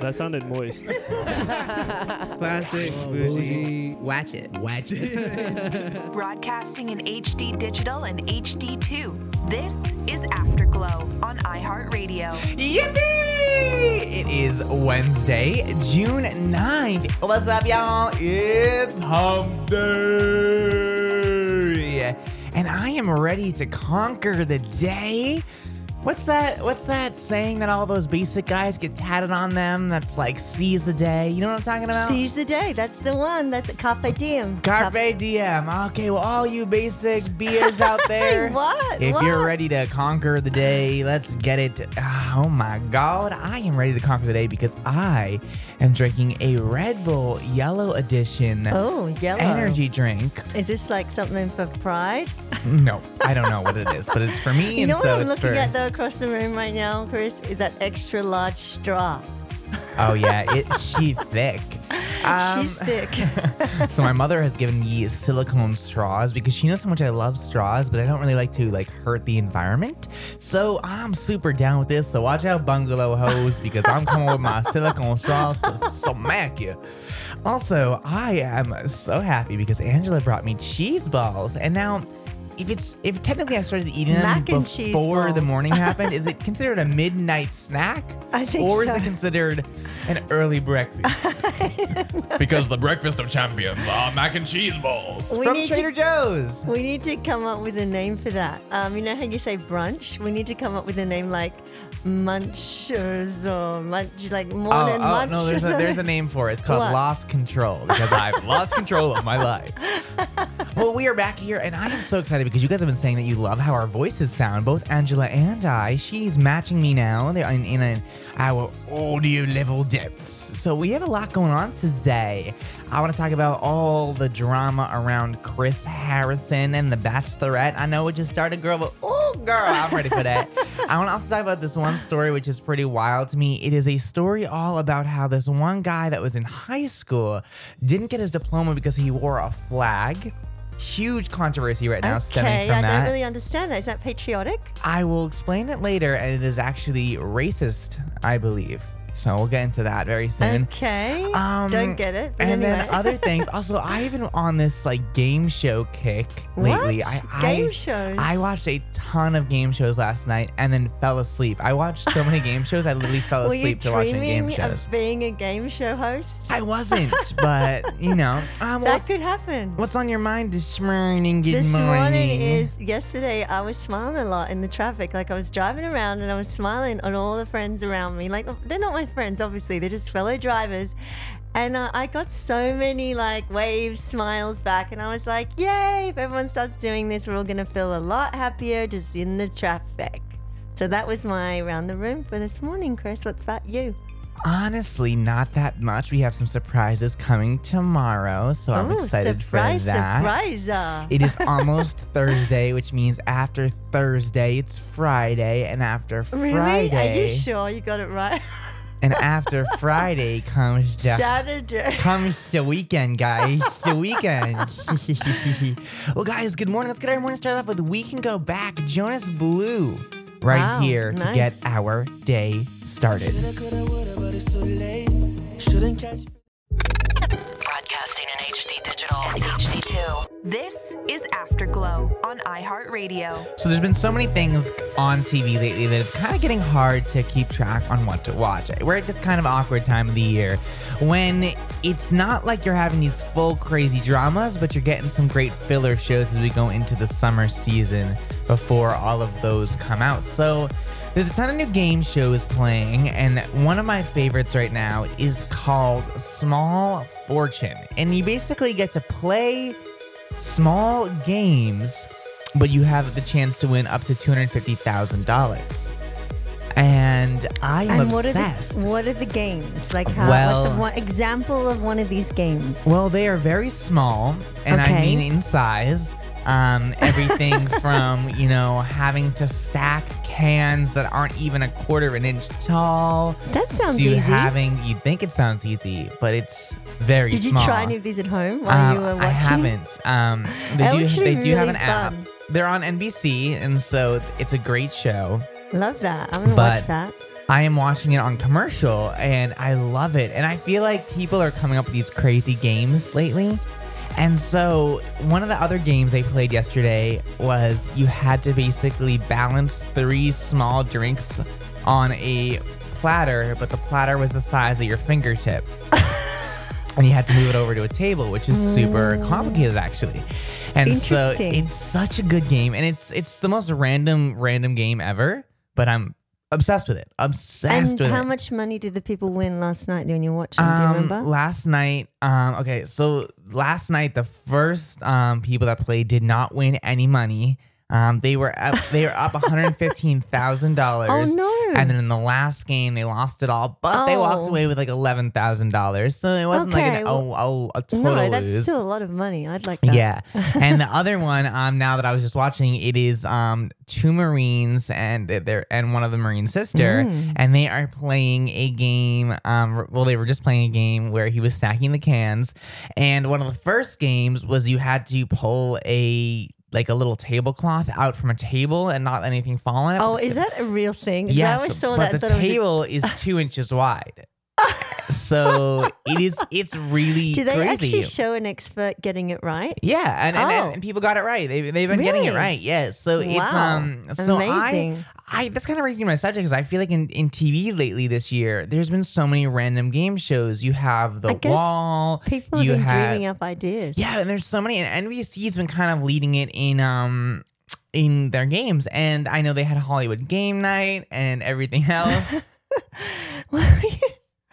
That sounded moist. Classic bougie. Watch it. Watch it. Broadcasting in HD digital and HD2. This is Afterglow on iHeartRadio. Yippee! It is Wednesday, June 9th. What's up, y'all? It's Hump Day. And I am ready to conquer the day. What's that? What's that saying that all those basic guys get tatted on them? That's like seize the day. You know what I'm talking about? Seize the day. That's the one. That's Carpe Diem. Carpe diem. Okay, well, all you basic beers out there, What? if you're ready to conquer the day, let's get it. Ah, oh my God, I am ready to conquer the day because I am drinking a Red Bull Yellow Edition Oh, yellow. energy drink. Is this like something for pride? No, I don't know what it is, but it's for me, You and know so what I'm it's for. Across the room right now, Chris? Is that extra large straw. oh yeah, it she's thick. Um, She's thick. so my mother has given me silicone straws because she knows how much I love straws, but I don't really like to like hurt the environment. So I'm super down with this. So watch out, bungalow hoes, because I'm coming with my silicone straws to smack you. Also, I am so happy because Angela brought me cheese balls, and now. If it's if technically I started eating them Mac and cheese before the morning happened, is it considered a midnight snack? I think or is it considered an early breakfast? because the breakfast of champions are mac and cheese balls We from need to- Trader Joe's. We need to come up with a name for that. Um, you know how you say brunch? We need to come up with a name like Munchers or Munch, like Oh, morning oh munch. no, or there's a, there's a something. name for it. It's called What? lost control because I've lost control of my life. Well, we are back here, and I am so excited because you guys have been saying that you love how our voices sound. Both Angela and I. She's matching me now. They're in, in an, our audio level depths. So we have a lot going on today. I want to talk about all the drama around Chris Harrison and The Bachelorette. I know it just started, girl, but oh, girl, I'm ready for that. I want to also talk about this one story, which is pretty wild to me. It is a story all about how this one guy that was in high school didn't get his diploma because he wore a flag. Huge controversy right now stemming Okay, from I that. don't really understand that. Is that patriotic? I will explain it later, and it is actually racist, I believe. So we'll get into that very soon. Okay. Um, don't get it. And anyway. then other things. Also, I've been on this like game show kick lately. What? I, Game I, shows? I watched a ton of game shows last night and then fell asleep. I watched so many game shows. I literally fell asleep to watching game dreaming shows. of being a game show host? I wasn't, but you know, um, that could happen. what's on your mind this morning? Good this morning. morning is yesterday I was smiling a lot in the traffic. Like I was driving around and I was smiling on all the friends around me. Like they're not my friends, obviously, they're just fellow drivers. And uh, I got so many like waves, smiles back, and I was like, "Yay! If everyone starts doing this, we're all gonna feel a lot happier just in the traffic." So that was my round the room for this morning, Chris. What's about you? Honestly, not that much. We have some surprises coming tomorrow, so I'm Ooh, excited surprise, for that. Surprise! uh. It is almost Thursday, which means after Thursday it's Friday, and after Really? Friday, Are you sure you got it right? and after Friday comes the Saturday. comes the weekend, guys. The weekend. well, guys, good morning. Let's get our morning started off with "We Can Go Back." Jonas Blue, right Wow, here to get our day started. Broadcasting in HD digital and HD2. This is Afterglow on iHeartRadio. So there's been so many things on TV lately that it's kind of getting hard to keep track on what to watch. We're at this kind of awkward time of the year when it's not like you're having these full crazy dramas, but you're getting some great filler shows as we go into the summer season before all of those come out. So there's a ton of new game shows playing, and one of my favorites right now is called Small Fortune. And you basically get to play small games, but you have the chance to win up to $250,000. And I am And what are, obsessed. the, what are the games? Like how? Well- what's one example of one of these games? Well, they are very small, and I mean in size. Um, everything from you know having to stack cans that aren't even a quarter of an inch tall. that sounds to easy. having you'd think it sounds easy, but it's very Did you small. try any of these at home while you Um, were watching? I haven't. Um, they do. They do have an app. They're on NBC, and so it's a great show. Love that. I'm gonna But- watch that. I am watching it on commercial and I love it. And I feel like people are coming up with these crazy games lately. And so, one of the other games they played yesterday was you had to basically balance three small drinks on a platter, but the platter was the size of your fingertip. and you had to move it over to a table, which is super mm. complicated actually. And so it's such a good game and it's it's the most random random game ever, but I'm obsessed with it. Obsessed And with how it. much money did the people win last night when you were watching? Do you Um, remember? last night, um, okay, so last night the first um people that played did not win any money. Um, they were up, they were up one hundred fifteen thousand dollars. Oh, no. And then in the last game, they lost it all, but they walked Oh. away with like eleven thousand dollars. So it wasn't like an, oh, oh, a total no, that's lose. still a lot of money. I'd like that. Yeah. and the other one, um, now that I was just watching, it is um two Marines and they're and one of the Marine sister, Mm. and they are playing a game. Um, well, they were just playing a game where he was stacking the cans, and one of the first games was you had to pull a like a little tablecloth out from a table and not anything fall on it. Oh, is that a real thing? Yes, I always saw but that. the table is two inches wide. So it is. It's really Do they crazy. actually show an expert getting it right? Yeah, and, and, Oh. and people got it right. They, they've been getting it right. Yes. So it's um. So Amazing. I, I that's kind of raising my subject because I feel like in, in TV lately this year, there's been so many random game shows. You have the wall. People have you been have, dreaming up ideas. Yeah, and there's so many, and NBC's been kind of leading it in um in their games, and I know they had Hollywood Game Night and everything else.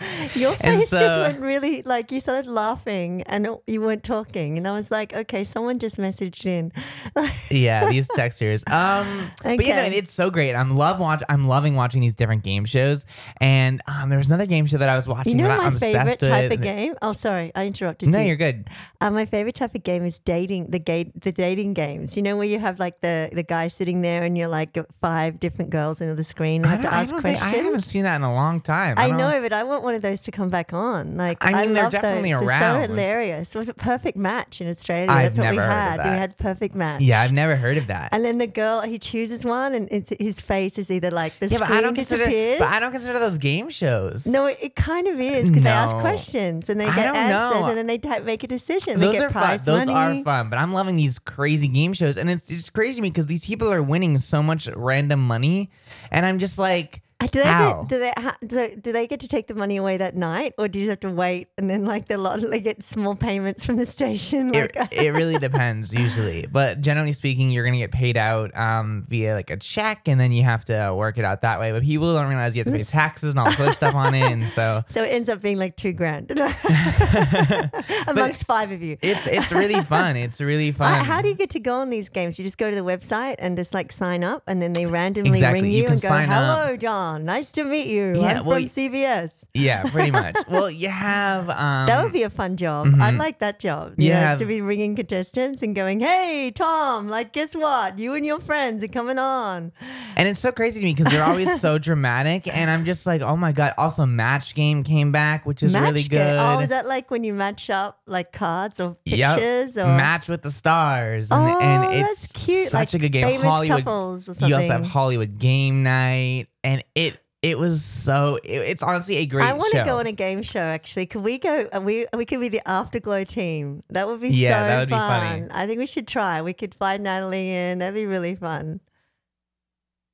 Your face just went really like you started laughing and you weren't talking, and I was like, okay, someone just messaged in. yeah, these textures. Um, but you know, it's so great. I'm love watch. I'm loving watching these different game shows. And um, there was another game show that I was watching You know that my I'm favorite obsessed type with. of game? Oh, sorry, I interrupted you. No, you. you're good. Uh, my favorite type of game is dating the gate the dating games. You know where you have like the the guy sitting there and you're like five different girls into the screen and I, have to ask don't think- questions. I haven't seen that in a long time. I don't- know, but I want one of those to come back on. Like I mean, they're love definitely those. Around. so hilarious. It was a perfect match in Australia. I've That's what we never heard of had. We had perfect match. Yeah, I've never heard of that. And then the girl, he chooses one, and it's, his face is either like the yeah, but I don't consider. But I don't consider those game shows. no, it, it kind of is because they ask questions and they get answers, know. and then they make a decision. Those they get are fun. prize Those money. are fun, but I'm loving these crazy game shows, and it's it's crazy to me because these people are winning so much random money, and I'm just like, Do they, how? get, do, they do, do they get to take the money away that night, or do you have to wait and then like the lot they get small payments from the station? it, Like, it really depends usually but generally speaking you're gonna get paid out um, via like a check and then you have to work it out that way but people don't realize you have to pay taxes and all this other stuff on it and so so it ends up being like two grand amongst five of you. it's it's really fun it's really Uh, fun how do you get to go on these games? You just go to the website and just like sign up, and then they randomly Exactly. ring You you, and go, "Hello, up. "Hello, John. Nice to meet you. Yeah, I'm well, from CBS." yeah pretty much well you have um That would be a fun job. I'd like that job. You Yeah. know, to be ringing contestants and going, "Hey, Tom, like, guess what? You and your friends are coming on." and it's so crazy to me because they're always so dramatic and i'm just like oh my god also match game came back which is Match really game. good Oh, is that like when you match up like cards or Yep. pictures or match with the stars and, Oh, and it's that's cute. such like a good game Famous hollywood couples or You also have. Hollywood Game Night, and it it was so. It, it's honestly a great I want to go on a game show. Actually, could we go? uh, We we could be the Afterglow team. That would be Yeah, so that would be fun. funny. I think we should try. We could fly Natalie in. That'd be really fun.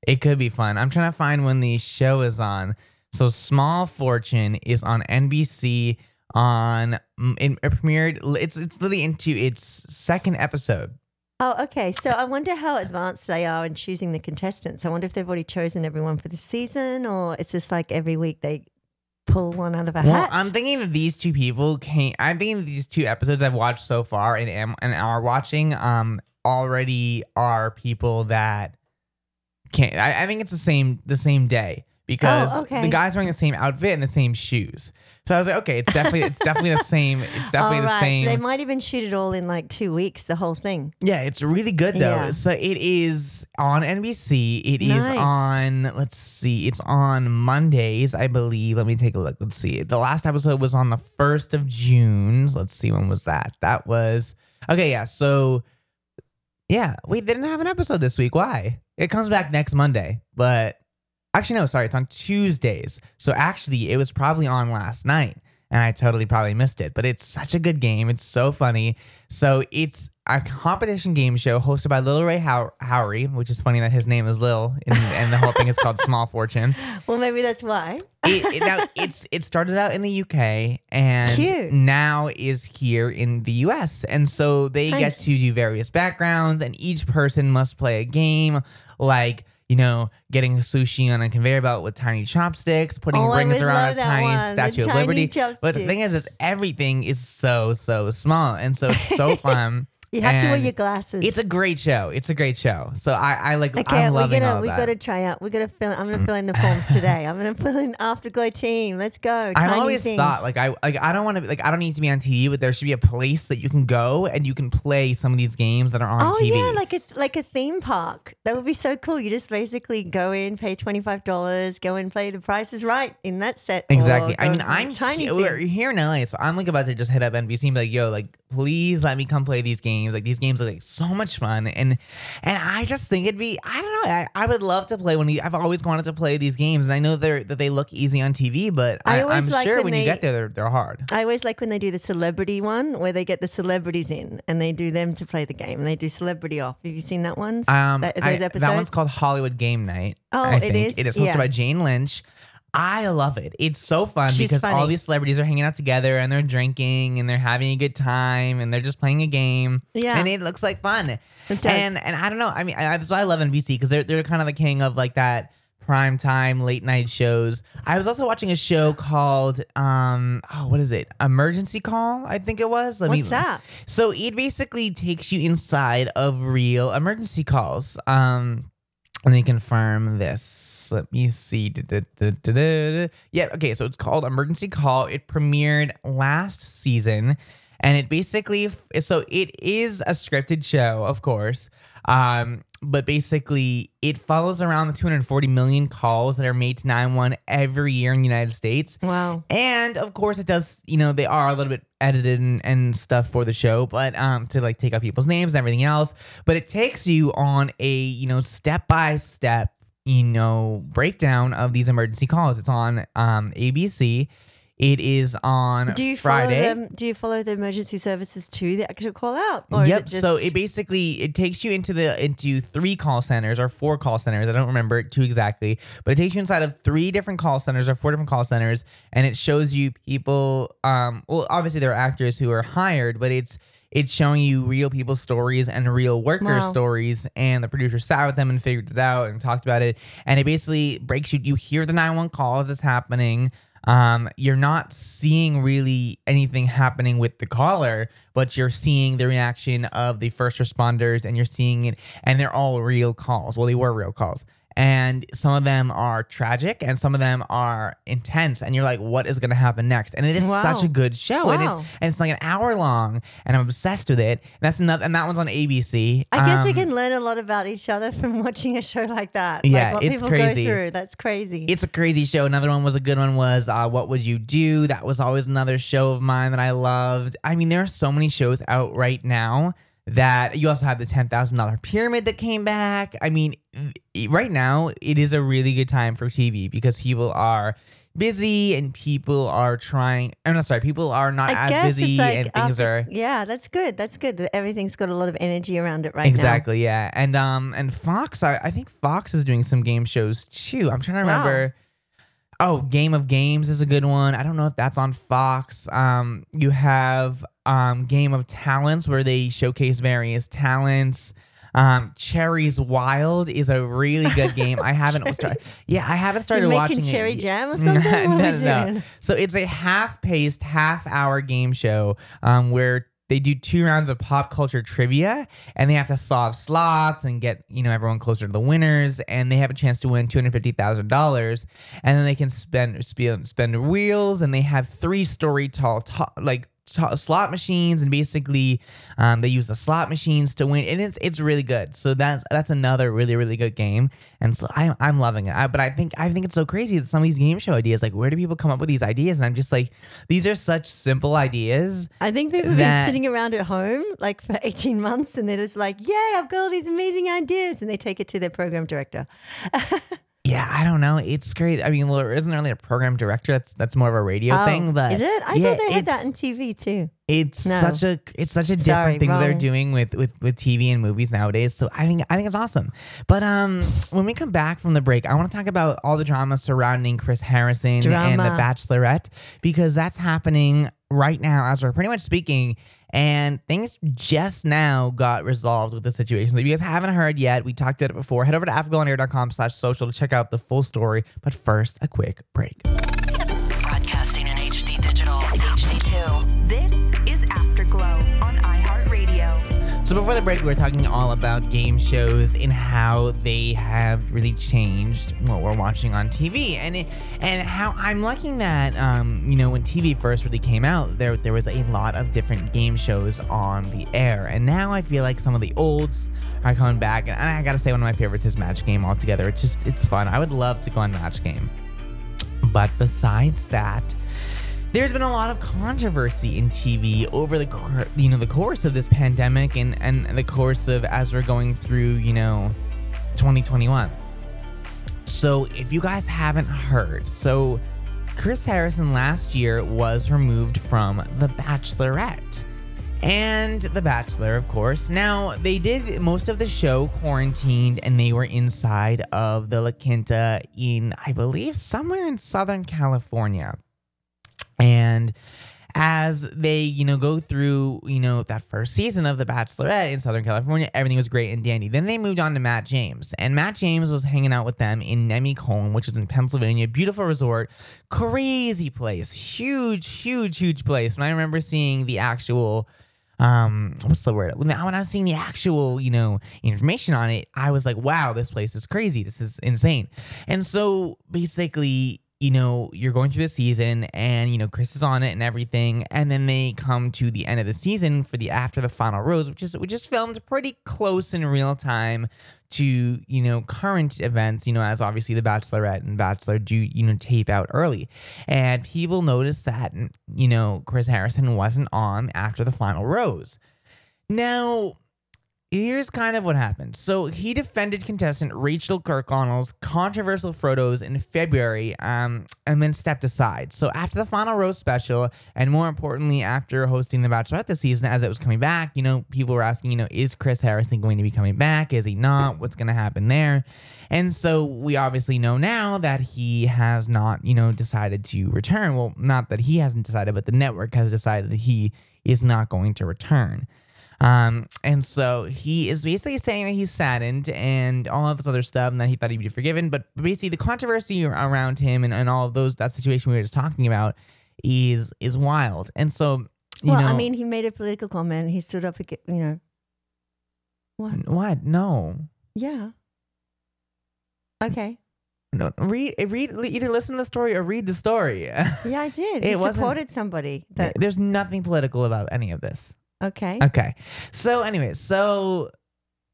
it could be fun. I'm trying to find when the show is on. So Small Fortune is on NBC on mm, it, it premiered. It's it's literally into its second episode. Oh, okay. So I wonder how advanced they are in choosing the contestants. I wonder if they've already chosen everyone for the season, or it's just like every week they pull one out of a Well, hat. I'm thinking that these two people came. I'm thinking these two episodes I've watched so far and am and are watching um already are people that can't. I, I think it's the same the same day because Oh, okay. the guy's wearing the same outfit and the same shoes. So I was like, okay, it's definitely it's definitely the same. It's definitely All the right. same. So they might even shoot it all in like two weeks, the whole thing. Yeah, it's really good though. Yeah. So it is on NBC. It is Nice. on. Let's see. It's on Mondays, I believe. Let me take a look. Let's see. The last episode was on the first of June. So let's see when was that. That was okay. Yeah. So yeah, we didn't have an episode this week. Why? It comes back next Monday, but Actually, no, sorry, it's on Tuesdays. So actually, it was probably on last night, and I totally probably missed it. But it's such a good game. It's so funny. So it's a competition game show hosted by Lil Rel How- Howery, which is funny that his name is Lil, and, and the whole thing is called Small Fortune. Well, maybe that's why. It, it- now it's it started out in the UK and Cute. now is here in the US, and so they Nice. get to do various backgrounds, and each person must play a game like. You know, getting sushi on a conveyor belt with tiny chopsticks, putting Oh, rings around a tiny one, Statue of tiny Liberty. But the thing is, is everything is so so small, and so it's so fun. You have to wear your glasses. It's a great show. It's a great show. So I, I like. Okay, I'm we loving gotta all we that. gotta try out. We gotta fill. I'm gonna fill in the forms today. I'm gonna fill in Afterglow team. Let's go. I've always things. thought like I like I don't want to like I don't need to be on TV, but there should be a place that you can go and you can play some of these games that are on Oh TV. yeah, like a like a theme park. That would be so cool. You just basically go in, pay twenty five dollars, go and play The Price is Right in that set. Exactly. I mean, I'm tiny. he- we're here in LA, so I'm like about to just hit up NBC and be like, "Yo, like, please let me come play these games. Like, these games are like so much fun." And and I just think it'd be, I don't know, I, I would love to play one. of these. I've always wanted to play these games, and I know they're that they look easy on TV, but I I, I'm like sure when when you get there, they're, they're hard. I always like when they do the celebrity one, where they get the celebrities in and they do them to play the game, and they do celebrity off. Have you seen that one? Um, that, those I- episodes. that one's called Hollywood Game Night. Oh, I it is? It is hosted Yeah. by Jane Lynch. I love it. It's so fun She's because all these celebrities are hanging out together and they're drinking and they're having a good time and they're just playing a game. Yeah. and it looks like fun. It does. And and I don't know. I mean, I, that's why I love NBC because they're they're kind of the king of like that prime time late night shows. I was also watching a show called um oh what is it Emergency Call I think it was. Let What's me, that? so it basically takes you inside of real emergency calls. Um, let me confirm this. Let me see. Yeah, okay. So it's called Emergency Call. It premiered last season, and it basically so it is a scripted show, of course. Um, but basically, it follows around the 240 million calls that are made to 911 every year in the United States. Wow. And of course, it does. You know, they are a little bit edited and, and stuff for the show, but um, to like take out people's names and everything else. But it takes you on a you know step by step you know breakdown of these emergency calls. It's on um ABC. It is on Do you Friday. follow them? Do you follow the emergency services to the actual call out? Or is yep. it just, So it basically it takes you into the into three call centers or four call centers. I don't remember it too exactly, but it takes you inside of three different call centers or four different call centers, and it shows you people. Um, well, obviously there are actors who are hired, but it's it's showing you real people's stories and real workers' Wow. stories. And the producer sat with them and figured it out and talked about it. And it basically breaks you. You hear the nine one call as it's happening. Um, you're not seeing really anything happening with the caller, but you're seeing the reaction of the first responders, and you're seeing it, and they're all real calls. Well, they were real calls. And some of them are tragic and some of them are intense. And you're like, what is going to happen next? And it is Wow. such a good show. And it's and it's like an hour long, and I'm obsessed with it. And that's another, and that one's on ABC. I guess we Um, can learn a lot about each other from watching a show like that. Yeah, like what it's people crazy. go through. That's crazy. It's a crazy show. Another one was a good one was uh, What Would You Do? That was always another show of mine that I loved. I mean, there are so many shows out right now that you also have the $10,000 pyramid that came back. I mean, right now it is a really good time for TV because people are busy and people are trying I'm not sorry, people are not I as busy like and things after- are Yeah, that's good. That's good. Everything's got a lot of energy around it right now. Exactly, yeah. And um and Fox, I, I think Fox is doing some game shows too. I'm trying to Wow. Oh, Game of Games is a good one. I don't know if that's on Fox. Um you have um Game of Talents where they showcase various talents. Um Cherries Wild is a really good game. I haven't started. Yeah, I haven't started You're watching making cherry it. jam or something? no, no, no. So it's a half-paced, half-hour game show um, where they do two rounds of pop culture trivia, and they have to solve slots and get you know everyone closer to the winners, and they have a chance to win two hundred fifty thousand dollars, and then they can spend spend wheels, and they have three story tall like. T- Slot machines and basically, um, they use the slot machines to win, and it's it's really good. So that's that's another really really good game, and so I'm I'm loving it. I, but I think I think it's so crazy that some of these game show ideas, like where do people come up with these ideas? And I'm just like, these are such simple ideas. I think people have been sitting around at home like for 18 months and they're just like, yay, I've got all these amazing ideas. And they take it to their program director. Yeah, I don't know. It's great. I mean, there isn't really a program director. That's that's more of a radio Oh, thing. But is it? I yeah, thought they had that in TV too. it's No. such a it's such a different Sorry, thing they're doing with, with with TV and movies nowadays. So I think I think it's awesome. But um, when we come back from the break, I want to talk about all the drama surrounding Chris Harrison and the Bachelorette because that's happening right now as we're pretty much speaking. And things just now got resolved with the situation. So if you guys haven't heard yet, we talked about it before. Head over to afterglowonair.com slash social to check out the full story. But first, a quick break. So before the break, we were talking all about game shows and how they have really changed what we're watching on TV, and it, and how I'm liking that. Um, you know, when TV first really came out, there there was a lot of different game shows on the air, and now I feel like some of the olds are coming back. And I gotta say, one of my favorites is Match Game altogether. It's just it's fun. I would love to go on Match Game, but besides that there's been a lot of controversy in TV over the you know the course of this pandemic and and the course of as we're going through you know 2021. So if you guys haven't heard, so Chris Harrison last year was removed from The Bachelorette. And The Bachelor, of course. Now, they did most of the show quarantined and they were inside of the La Quinta in, I believe, somewhere in Southern California. And as they, you know, go through, you know, that first season of The Bachelorette in Southern California, everything was great and dandy. Then they moved on to Matt James, and Matt James was hanging out with them in Nemacolin, which is in Pennsylvania. Beautiful resort, crazy place, huge, huge, huge place. And I remember seeing the actual um what's the word when I, when I was seeing the actual you know information on it i was like wow this place is crazy this is insane and so basically you know you're going through the season and you know chris is on it and everything. And then they come to the end of the season for the after the final rose which is which is filmed pretty close in real time to you know current events you know as obviously the bachelorette and bachelor do you know tape out early. And people noticed that you know chris harrison wasn't on after the final rose. Now here's kind of what happened. So he defended contestant rachel kirkconnell's controversial photos in february um, and then stepped aside. So after the final rose special and more importantly after hosting the bachelorette this season as it was coming back you know people were asking you know is chris harrison going to be coming back? Is he not? What's going to happen there? And so we obviously know now that he has not you know decided to return. Well not that he hasn't decided but the network has decided that he is not going to return um, and so he is basically saying that he's saddened and all of this other stuff and that he thought he'd be forgiven. But basically the controversy around him and, and all of those that situation we were just talking about is is wild. And so you well, know I mean, he made a political comment. He stood up against, you know. What? what? No. Yeah. Okay. No, read, read, either listen to the story or read the story. Yeah, I did. It he supported somebody. That There's nothing political about any of this. Okay. Okay. So, anyway, so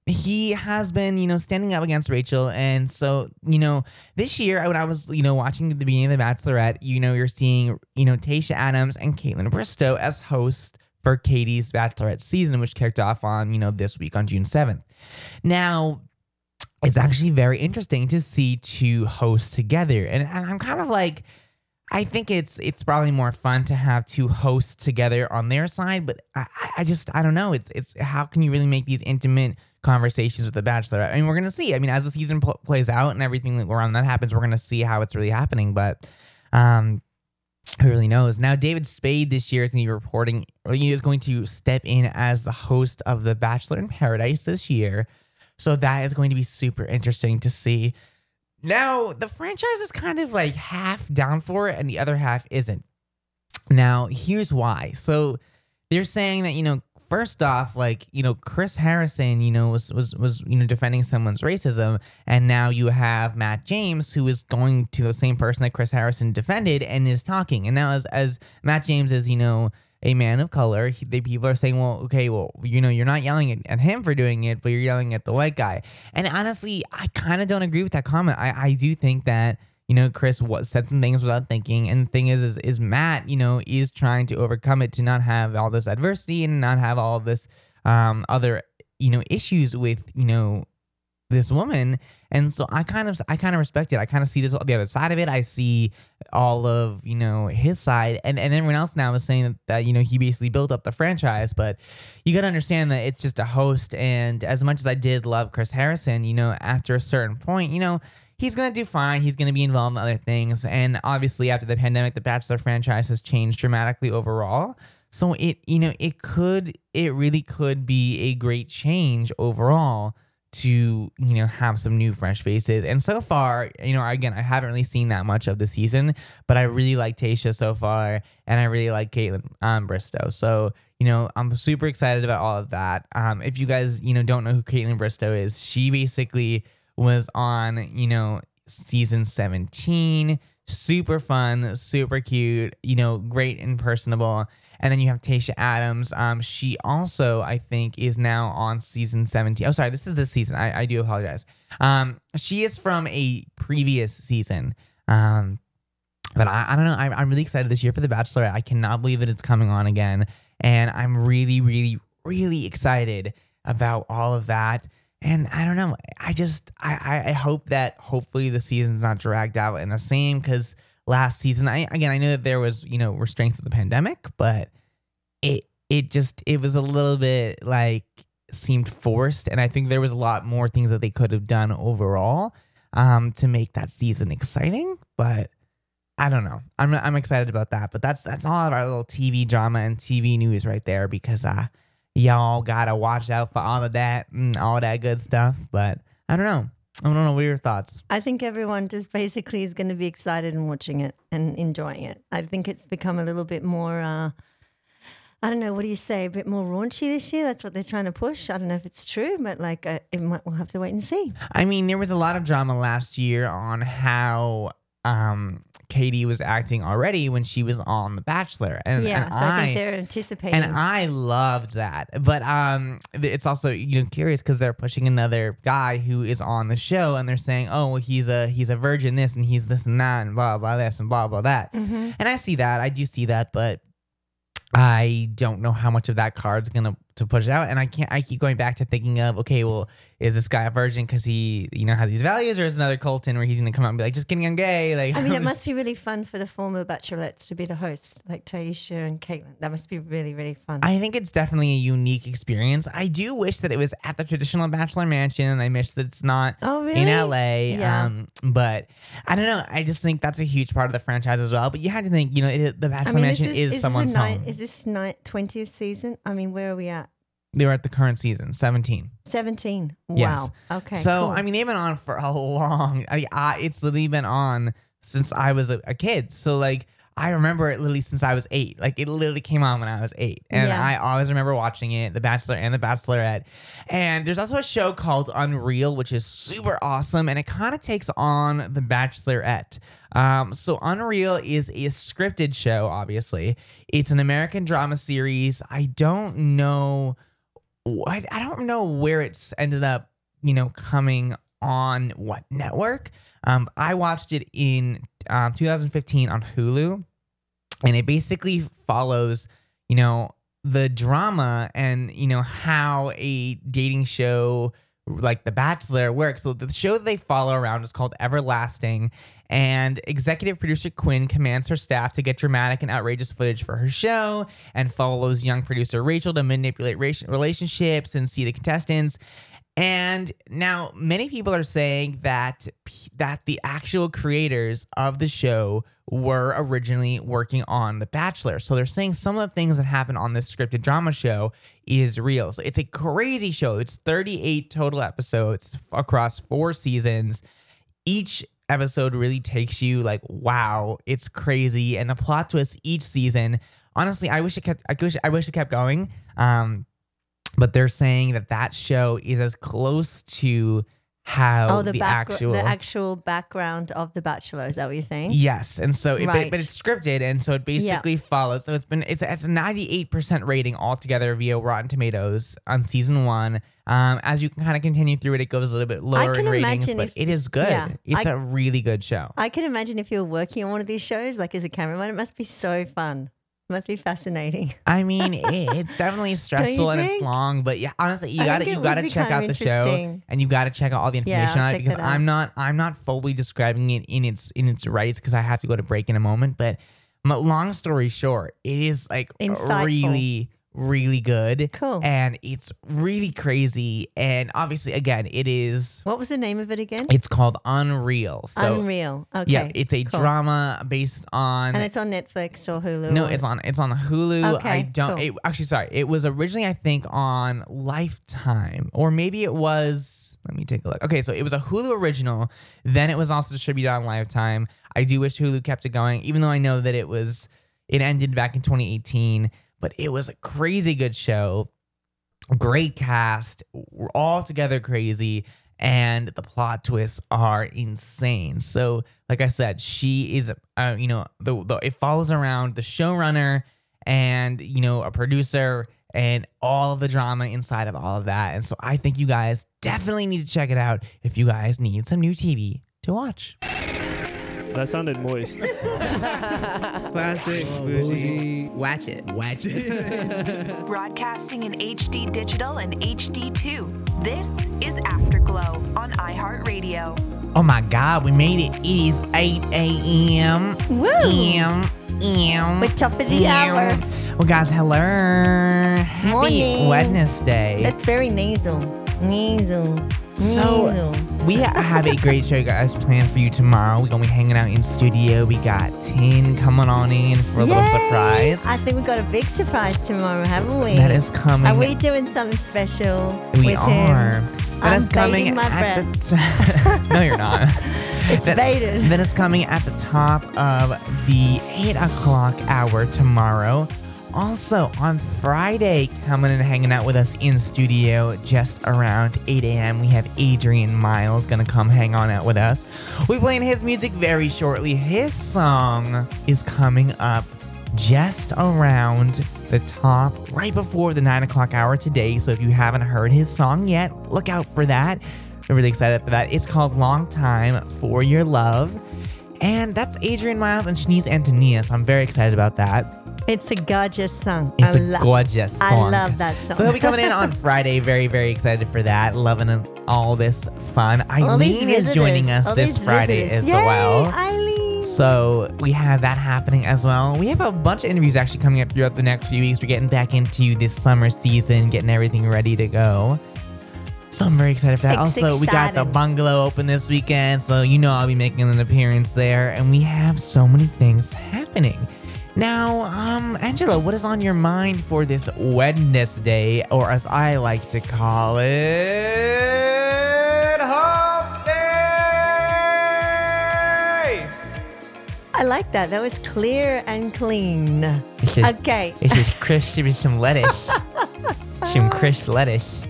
he has been, you know, standing up against Rachel. And so, you know, this year when I was, you know, watching the beginning of The Bachelorette, you know, you're seeing, you know, Tayshia Adams and Kaitlyn Bristowe as hosts for Katie's Bachelorette season, which kicked off on, you know, this week on June 7th. Now, it's actually very interesting to see two hosts together. And, and I'm kind of like, I think it's it's probably more fun to have two hosts together on their side, but I, I- just I don't know. It's it's how can you really make these intimate conversations with the Bachelor? I mean, we're gonna see. I mean, as the season pl- plays out and everything that around that happens, we're gonna see how it's really happening. But um, who really knows? Now, David Spade this year is going to be reporting, or he is going to step in as the host of The Bachelor in Paradise this year. So that is going to be super interesting to see. Now, the franchise is kind of like half down for it and the other half isn't. Now, here's why. So they're saying that, you know, first off, like, you know, Chris Harrison, you know, was was was, you know, defending someone's racism, and now you have Matt James who is going to the same person that Chris Harrison defended and is talking. And now as as Matt James is, you know, a man of color, he, they, people are saying, well, okay, well, you know, you're not yelling at, at him for doing it, but you're yelling at the white guy. And honestly, I kind of don't agree with that comment. I, I do think that, you know, Chris said some things without thinking. And the thing is, is, is Matt, you know, is trying to overcome it to not have all this adversity and not have all this um, other, you know, issues with, you know, this woman. And so i kind of i kind of respect it. I kind of see this the other side of it. I see all of you know his side. And, and everyone else now is saying that, that you know he basically built up the franchise. But you got to understand that it's just a host. And as much as i did love chris harrison you know after a certain point you know he's gonna do fine. He's gonna be involved in other things. And obviously after the pandemic the bachelor franchise has changed dramatically overall. So it you know it could it really could be a great change overall to you know have some new fresh faces. And so far you know again i haven't really seen that much of the season but i really like tayshia so far and i really like kaitlyn um, bristowe. So you know i'm super excited about all of that. Um, if you guys you know don't know who kaitlyn bristowe is she basically was on you know season 17 super fun super cute you know great and personable and then you have Tayshia Adams. Um, she also, I think, is now on season 17. Oh, sorry, this is this season. I, I do apologize. Um, she is from a previous season. Um, but I, I don't know. I'm, I'm really excited this year for The Bachelor. I cannot believe that it's coming on again. And I'm really, really, really excited about all of that. And I don't know. I just, I, I hope that hopefully the season's not dragged out in the same because last season. I again, I know that there was you know restraints of the pandemic, but it it just it was a little bit like seemed forced, and I think there was a lot more things that they could have done overall um, to make that season exciting. But I don't know. I'm I'm excited about that. But that's that's all of our little TV drama and TV news right there because uh y'all gotta watch out for all of that and all that good stuff. But I don't know. I don't know. What are your thoughts? I think everyone just basically is going to be excited and watching it and enjoying it. I think it's become a little bit more. Uh, I don't know. What do you say? A bit more raunchy this year. That's what they're trying to push. I don't know if it's true, but like, uh, it might, we'll have to wait and see. I mean, there was a lot of drama last year on how um, Katie was acting already when she was on The Bachelor, and, yeah, and so I, I think they're anticipating. and I loved that. But um, it's also you know curious because they're pushing another guy who is on the show, and they're saying, oh, well, he's a he's a virgin this and he's this and that and blah blah this and blah blah that. Mm-hmm. And I see that, I do see that, but I don't know how much of that card's gonna to push it out, and I can't. I keep going back to thinking of okay, well, is this guy a virgin because he you know has these values, or is another Colton where he's gonna come out and be like, just kidding, I'm gay. Like I mean, I'm it just- must be really fun for the former bachelorettes to be the host, like Tayshia and Kaitlyn. That must be really, really fun. I think it's definitely a unique experience. I do wish that it was at the traditional Bachelor Mansion, and I miss that it's not oh, really? in LA. Yeah. Um, but I don't know. I just think that's a huge part of the franchise as well. But you had to think, you know, it, the I Bachelor mean, Mansion this is, is, someone's the home. Is this ni- 20th season? I mean, where are we at? They were at the current season, seventeen. 17. Yes. Wow. Okay. so cool. I mean, they've been on for a long. I, I it's literally been on since I was a, a kid. So like. I remember it literally since I was eight. Like it literally came on when I was eight. And Yeah. I always remember watching it, The Bachelor and The Bachelorette. And there's also a show called Unreal, which is super awesome. And it kind of takes on The Bachelorette. Um, so Unreal is a scripted show, obviously. It's an American drama series. I don't know I, I don't know where it's ended up, you know, coming on what network. Um, I watched it in um, 2015 on Hulu, and it basically follows, you know, the drama and you know how a dating show like The Bachelor works. So the show they follow around is called Everlasting, and executive producer Quinn commands her staff to get dramatic and outrageous footage for her show, and follows young producer Rachel to manipulate relationships and see the contestants. And now many people are saying that that the actual creators of the show were originally working on The Bachelor. So they're saying some of the things that happen on this scripted drama show is real. So it's a crazy show. It's 38 total episodes across 4 seasons. Each episode really takes you like wow, it's crazy and the plot twists each season. Honestly, I wish it kept I wish I wish it kept going. Um but they're saying that that show is as close to how oh, the, the, back- actual the actual background of The Bachelor. Is that what you're saying? Yes, and so it, Right. but it's scripted, and so it basically follows. So it's been it's it's a ninety eight percent rating altogether via Rotten Tomatoes on season one. Um, as you can kind of continue through it, it goes a little bit lower in can ratings, imagine but if- it is good. yeah, it's I- a really good show. I can imagine if you're working on one of these shows, like as a cameraman, it must be so fun. Must be fascinating. I mean, it, it's definitely stressful and it's long, but yeah, honestly, you gotta you gotta check out the show and you gotta check out all the information I'll on it because. I'm not I'm not fully describing it in its in its rights because I have to go to break in a moment. But long story short, it is like Insightful. really really good. Cool. And it's really crazy. And obviously, again, it is. What was the name of it again? It's called Unreal. So Unreal. Okay. yeah, it's a cool. drama based on And it's on Netflix or Hulu. no, or- it's on it's on Hulu. I Okay, don't. cool. It, actually, sorry. It was originally I think on Lifetime, or maybe it was. Let me take a look. Okay, so it was a Hulu original. Then it was also distributed on Lifetime. I do wish Hulu kept it going, even though I know that it was it ended back in 2018. But it was a crazy good show. Great cast. We're all together crazy. And the plot twists are insane. So, like I said, she is, uh, you know, the, the it follows around the showrunner and you know a producer and all of the drama inside of all of that. And so, I think you guys definitely need to check it out if you guys need some new TV to watch. That sounded moist. Classic, oh, bougie, watch it. Watch it. Broadcasting in HD digital and HD2. This is Afterglow on iHeartRadio. Oh my God, we made it! It is 8 a.m. Woo! Am, am, We're top of the am. hour. Well, guys, hello. Happy Morning. Wednesday. That's very nasal. Nasal. So we have a great show, guys, planned for you tomorrow. We're gonna be hanging out in studio. We got Tin coming on in for a little surprise. I think we got a big surprise tomorrow, haven't we? That is coming. Are we doing something special? We with are. Him? That I'm is coming at the t- No, you're not. It's that, baited. That is coming at the top of the 8 o'clock hour tomorrow. Also, on Friday, coming and hanging out with us in studio just around 8 a.m., we have Adrian Miles gonna come hang on out with us. We're playing his music very shortly. His song is coming up just around the top, right before the 9 o'clock hour today. So if you haven't heard his song yet, look out for that. I'm really excited for that. It's called Long Time for Your Love. And that's Adrian Miles and Shanice Antonia. So I'm very excited about that. It's a gorgeous song. It's I a lo- gorgeous song. I love that song. So he'll be coming in on Friday. Very, very excited for that. Loving all this fun. Eileen is joining us All this Friday visitors. as Yay, well. Eileen. So we have that happening as well. We have a bunch of interviews actually coming up throughout the next few weeks. We're getting back into this summer season, getting everything ready to go. So I'm very excited for that. It's also, we got the bungalow open this weekend, so you know I'll be making an appearance there. And we have so many things happening. Now, um, Angela, what is on your mind for this Wednesday, or as I like to call it, Hump Day? I like that. That was clear and clean. It's just, Okay. it's just crisp with some lettuce. some crisp lettuce.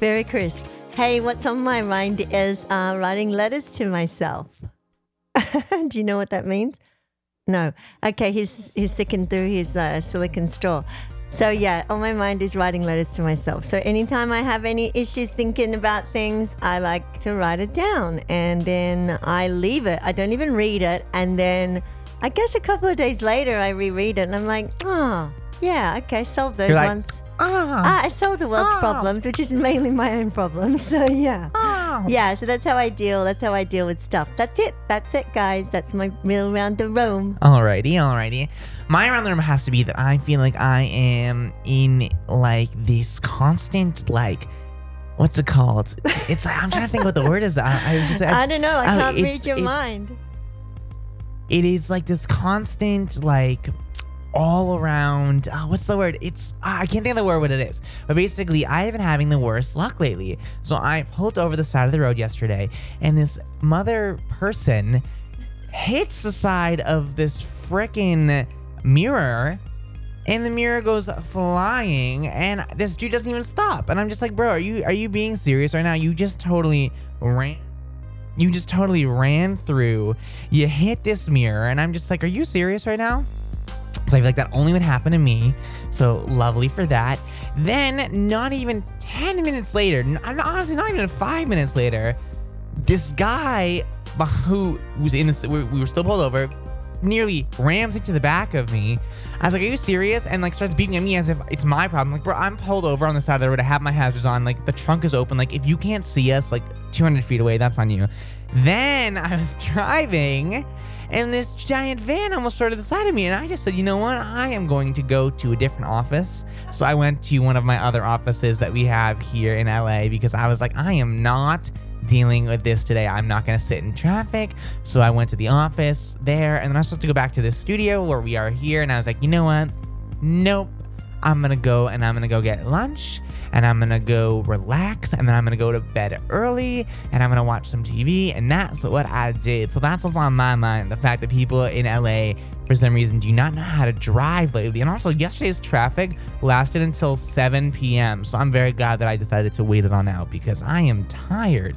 Very crisp. Hey, what's on my mind is uh, writing letters to myself. Do you know what that means? No. Okay, he's he's sticking through his uh, silicon straw. So yeah, on my mind is writing letters to myself. So anytime I have any issues thinking about things, I like to write it down, and then I leave it. I don't even read it, and then I guess a couple of days later I reread it, and I'm like, oh yeah, okay, solve those like, ones. Ah, Ah, I solved the world's Oh. problems, which is mainly my own problems. So yeah. ah. Yeah, so that's how I deal. That's how I deal with stuff. That's it. That's it, guys. That's my real round the room. Alrighty, alrighty. My around the room has to be that I feel like I am in like this constant like what's it called? It's like I'm trying to think what the word is. I, I just I don't know. I uh, can't read your mind. It is like this constant like all around uh, what's the word? It's uh, i can't think of the word what it is. But basically i have been having the worst luck lately. So i pulled over the side of the road yesterday and this mother person hits the side of this frickin' mirror and the mirror goes flying and this dude doesn't even stop. And i'm just like bro are you are you being serious right now? You just totally ran you just totally ran through. You hit this mirror and i'm just like are you serious right now so I feel like that only would happen to me. So lovely for that. Then, not even 10 minutes later, honestly, not even five minutes later, this guy who was in this, we we were still pulled over, nearly rams into the back of me. I was like, "Are you serious?" And like starts beating at me as if it's my problem. Like, bro, I'm pulled over on the side of the road. I have my hazards on. Like the trunk is open. Like if you can't see us, like 200 feet away, that's on you. Then I was driving, and this giant van almost started the side of me, and I just said, "You know what? I am going to go to a different office." So I went to one of my other offices that we have here in LA because I was like, "I am not." dealing with this today. I'm not going to sit in traffic. So I went to the office there and then I was supposed to go back to the studio where we are here. And I was like, you know what? Nope. I'm to go and I'm to go get lunch and I'm to go relax and then I'm to go to bed early and I'm to watch some TV. And that's what I did. So that's what's on my mind. The fact that people in LA, for some reason, do not know how to drive lately. And also, yesterday's traffic lasted until 7 p.m. So I'm very glad that I decided to wait it on out because I am tired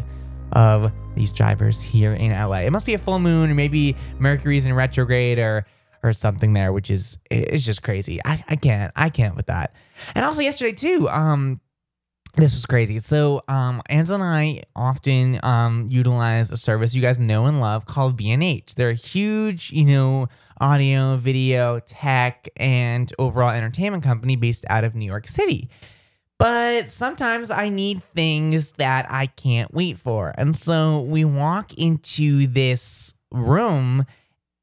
of these drivers here in LA. It must be a full moon or maybe Mercury's in retrograde or or something there, which is it's just crazy. I, I can't I can't with that. And also yesterday too, um this was crazy. So um Angela and I often um utilize a service you guys know and love called B&H. They're a huge, you know, audio, video, tech, and overall entertainment company based out of New York City but sometimes I need things that I can't wait for. And so we walk into this room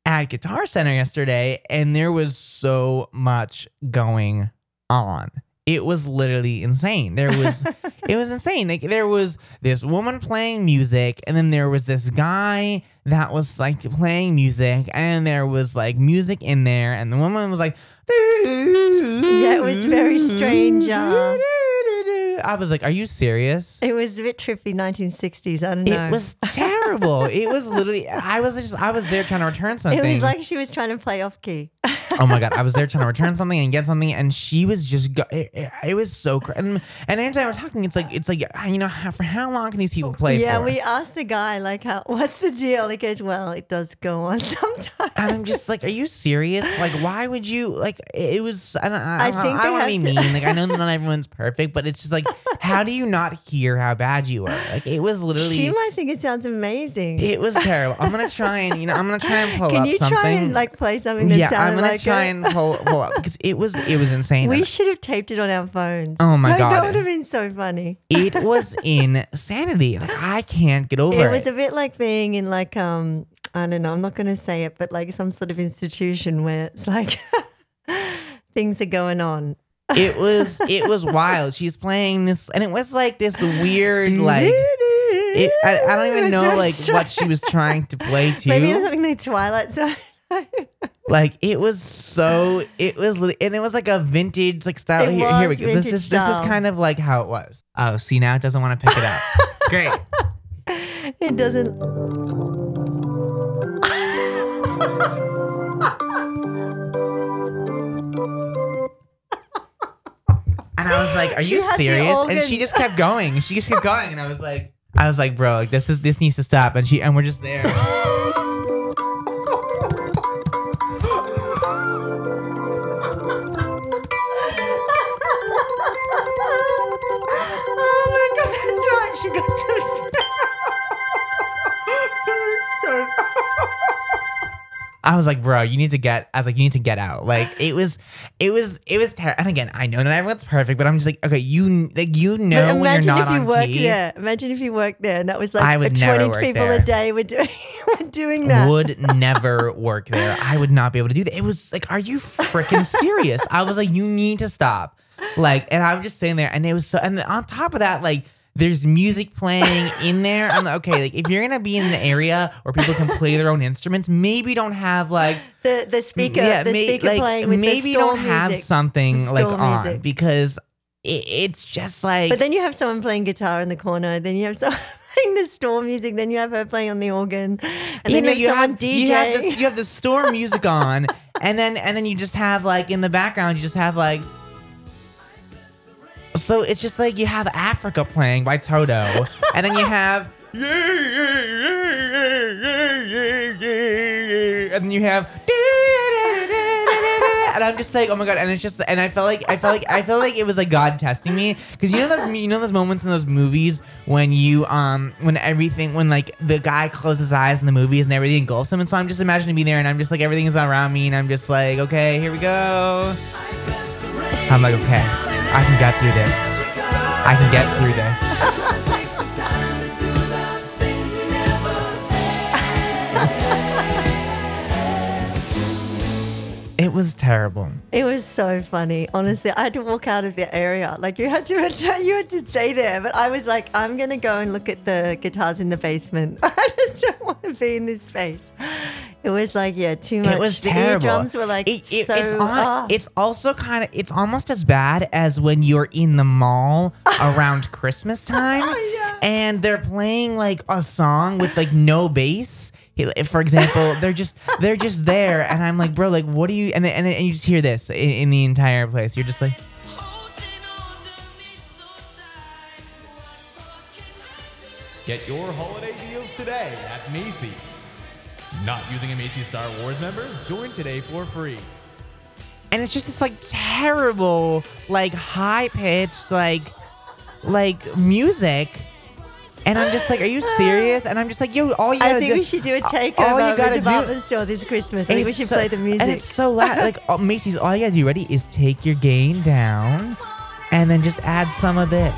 at Guitar Center yesterday, and there was so much going on. It was literally insane. There was, it was insane. Like there was this woman playing music, and then there was this guy that was like playing music, and there was like music in there, and the woman was like, Yeah, it was very strange. Uh, I was like, "Are you serious?" it was a bit trippy 1960s. I don't know. It was terrible. it was literally. I was just. I was there trying to return something. It was like she was trying to play off key. oh my god! I was there trying to return something and get something, and she was just. Go- it, it, it was so. Cr- and and Angie and I were talking. It's like it's like uh, you know how, for how long can these people play yeah, for? we asked the guy like, how, "What's the deal?" He goes, "Well, it does go on sometimes." and I'm just like, are you serious? Like, why would you like? It was. I don't. I, I don't, think I don't want to be mean. Like, I know not everyone's perfect, but it's just like, how do you not hear how bad you are? Like, it was literally. She might think it sounds amazing. It was terrible. I'm gonna try and you know I'm gonna try and pull Can up something. Can you try and like play something that yeah, sounded I'm like try it? and pull, pull up because it was it was insane. We should have taped it on our phones. Oh my Like, God. that would have been so funny. it was insanity. Like I can't get over It it. was a bit like being in like um I don't know, I'm not gonna say it, but like some sort of institution where it's like things are going on. it was it was wild. She's playing this, and it was like this weird like. It, I, I don't even know like what she was trying to play to. Maybe it's something like Twilight Zone. Like it was so it was and it was like a vintage like style. It here, here we go. This is this is kind of like how it was. Oh see now it doesn't want to pick it up. Great. It doesn't. And i was like are you serious? And she just kept going. She just kept going. And i was like i was like bro like this is this needs to stop. And she and we're just there She got some I was like, bro, you need to get. I was like, you need to get out. Like, it was, it was, it was. terrible. and again, I know not everyone's perfect, but I'm just like, okay, you, like, you know, when you're imagine not if you on work key, there. Imagine if you worked there and that was like I would uh, never 20 work people there. a day were doing were doing that. would never work there. I would not be able to do that. It was like, are you freaking serious? I was like, you need to stop. Like, and I was just sitting there, and it was so. And on top of that, like. There's music playing in there. I'm like, okay, like if you're gonna be in an area where people can play their own instruments, maybe don't have like the the speaker, yeah, the may- speaker like, playing with maybe the don't have music. something like on music. because it, it's just like But then you have someone playing guitar in the corner. Then you have someone playing the storm music. Then you have her playing on the organ. And you then know you have someone have DJing. you have this you have the storm music on and then and then you just have like in the background you just have like so it's just like you have Africa playing by Toto and then you have and then you have and I'm just like, oh my god, and it's just, and I felt like, I felt like, I felt like it was like God testing me, because you know those, you know those moments in those movies when you, um, when everything, when like the guy closes his eyes in the movies and everything engulfs him, and so I'm just imagining being there, and I'm just like, everything is around me, and I'm just like, okay, here we go. I'm like, okay, I can get through this. I can get through this. It was terrible. It was so funny. Honestly, I had to walk out of the area. Like you had to, you had to stay there. But I was like, I'm gonna go and look at the guitars in the basement. I just don't want to be in this space. It was like, yeah, too much. It was the terrible. eardrums were like It- it- so. it's, on- ah. it's also kind of it's almost as bad as when you're in the mall around Christmas time Yeah. and they're playing like a song with like no bass. For example, they're just they're just there, and I'm like, bro, like, what do you? And and, and you just hear this in, in the entire place. You're just like, Get your holiday deals today at Macy's. Not using a Macy's Star Rewards member? Join today for free. and it's just this like terrible, like high pitched, like like music. And I'm just like, are you serious? And I'm just like, yo, all you gotta I think do, we should do a all takeover you of the gotta do- department store this Christmas. I think we should so- play the music. And it's so loud. like uh, Macy's, all you gotta do, ready, is take your gain down and then just add some of this.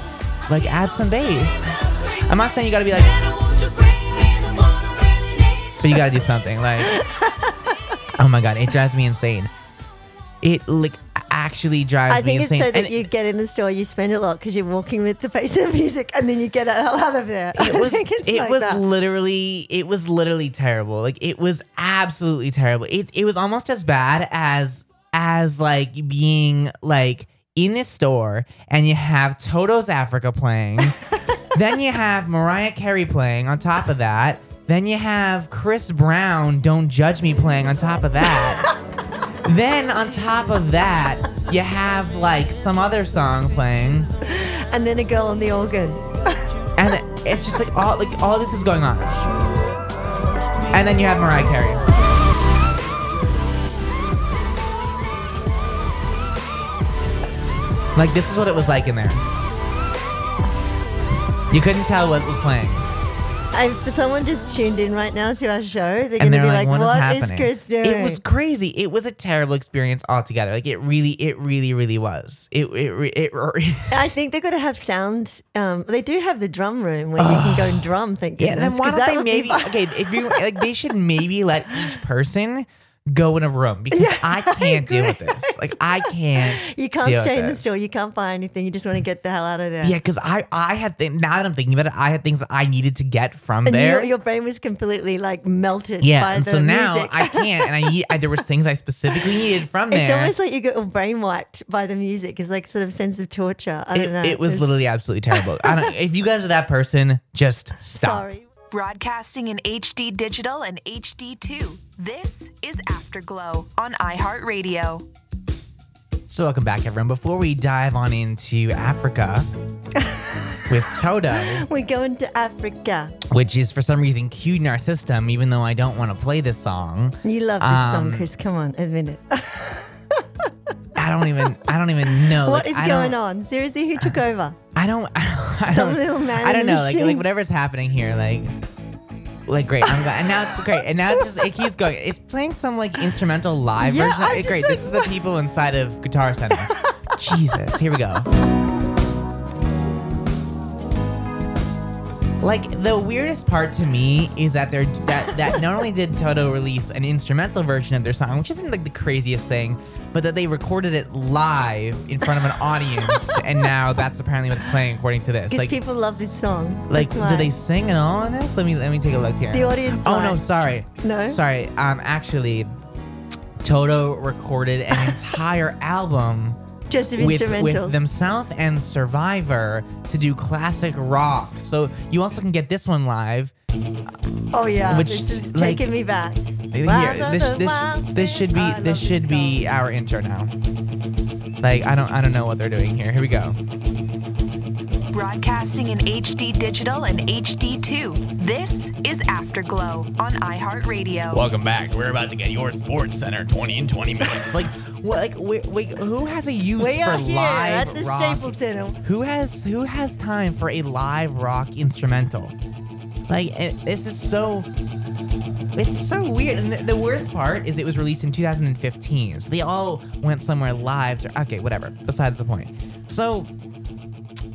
Like add some bass. I'm not saying you gotta be like, but you gotta do something. Like, oh my god, it drives me insane. It like actually drives I me think it's insane. so that And you get in the store, you spend a lot because you're walking with the pace of the music, and then you get out out of there. I it was it like was that. literally it was literally terrible like it was absolutely terrible it, it was almost as bad as as like being like in this store and you have Toto's Africa playing then you have Mariah Carey playing on top of that then you have Chris Brown Don't Judge Me playing on top of that then on top of that you have like some other song playing and then a girl on the organ. and it's just like all like all this is going on. And then you have Mariah Carey. Like this is what it was like in there. You couldn't tell what was playing. If someone just tuned in right now to our show, they're going to be like, what is "What is happening? Chris doing?" It was crazy. It was a terrible experience altogether. Like it really, it really, really was. It, it, it, re- I think they're going to have sound. Um, they do have the drum room where you can go and drum. Thank Yeah, goodness. then why don't they maybe okay? If you like, they should maybe let each person go in a room because I can't deal with this. Like I can't. You can't stay in the store. You can't buy anything. You just want to get the hell out of there. Yeah, because I I had th- now that I'm thinking about it, I had things that I needed to get from And there. your, your brain was completely like melted yeah, by and the so now music. I can't, and I, need, I there was things I specifically needed from there. It's almost like you got brain wiped by the music. It's like sort of sense of torture. I it, don't know. it was It's- literally absolutely terrible. I don't. If you guys are that person, just stop. Sorry. Broadcasting in HD digital and HD2. This is Afterglow on iHeartRadio. So welcome back, everyone. Before we dive on into Africa with Toto. We're going to Africa. which is for some reason cued in our system, even though I don't want to play this song. You love this Um, song, Chris. Come on, admit it. I don't even, I don't even know. what like, is I going on? Seriously, who took over? I don't, I Some don't, little man I don't know. Like, like whatever's happening here, like, like great. I'm glad, and now it's great, and now it's just it keeps going. It's playing some like instrumental live Yeah, version. Great. like, this is the people inside of Guitar Center. Jesus, here we go. Like the weirdest part to me is that they're that that not only did Toto release an instrumental version of their song, which isn't like the craziest thing, but that they recorded it live in front of an audience, and now that's apparently what's playing according to this. Because Like, people love this song. like, do they sing at all in this? Let me let me take a look here. The audience Oh no, sorry. No? Sorry. Um, actually, Toto recorded an entire album just with with themselves and Survivor to do classic rock. So you also can get this one live. oh yeah, which, this is like, taking me back. Here, this this this should be this should be our intro now. Like I don't I don't know what they're doing here. Here we go. Broadcasting in HD digital and HD2. This is Afterglow on iHeartRadio. Welcome back. We're about to get your Sports Center 20 in 20 minutes. Like Well, like, wait, wait, who has a use We for here live at the rock? Staples Center. Who has who has time for a live rock instrumental? Like, it, this is so. It's so weird, and the, the worst part is it was released in 2015, so they all went somewhere live. To, okay, whatever. Besides the point. So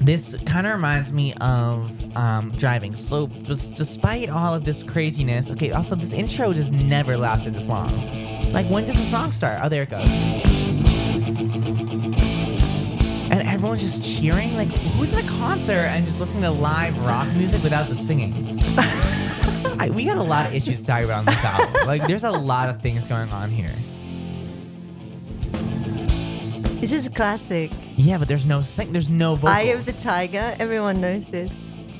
this kind of reminds me of um, driving. So just despite all of this craziness, okay. Also, this intro just never lasted this long. Like, when does the song start? Oh, there it goes. And everyone's just cheering. Like, who's at a concert and just listening to live rock music without the singing? I, we got a lot of issues to talk about on this album. Like, there's a lot of things going on here. This is a classic. Yeah, but there's no sing. There's no vocals. Eye of the Tiger. Everyone knows this.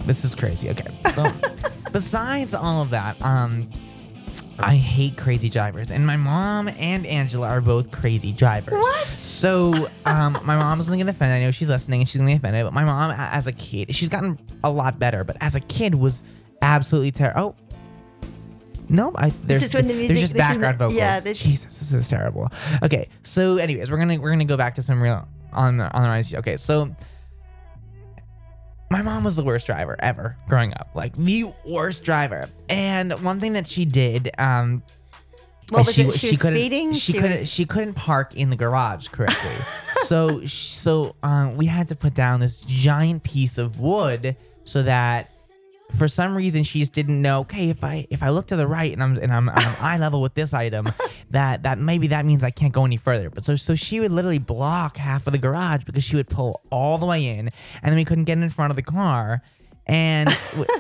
This is crazy. Okay. So, besides all of that, um, I hate crazy drivers, and my mom and Angela are both crazy drivers. What? So, um, my mom's only gonna get offended. I know she's listening, and she's gonna get offended. But my mom, as a kid, she's gotten a lot better. But as a kid, was absolutely terrible. Oh. No, I there's is when the there's just background the- vocals. yeah, this- Jesus, this is terrible. Okay, so anyways, we're gonna we're gonna go back to some real on the on the rise. Okay, so my mom was the worst driver ever growing up, like the worst driver. And one thing that she did, um, What was she, it? She was couldn't, speeding? She, She couldn't. was- She couldn't park in the garage correctly. so, so um, we had to put down this giant piece of wood so that. For some reason, she just didn't know. Okay, if I if I look to the right and I'm and I'm, I'm eye level with this item, that that maybe that means I can't go any further. But so so she would literally block half of the garage because she would pull all the way in, and then we couldn't get in front of the car, and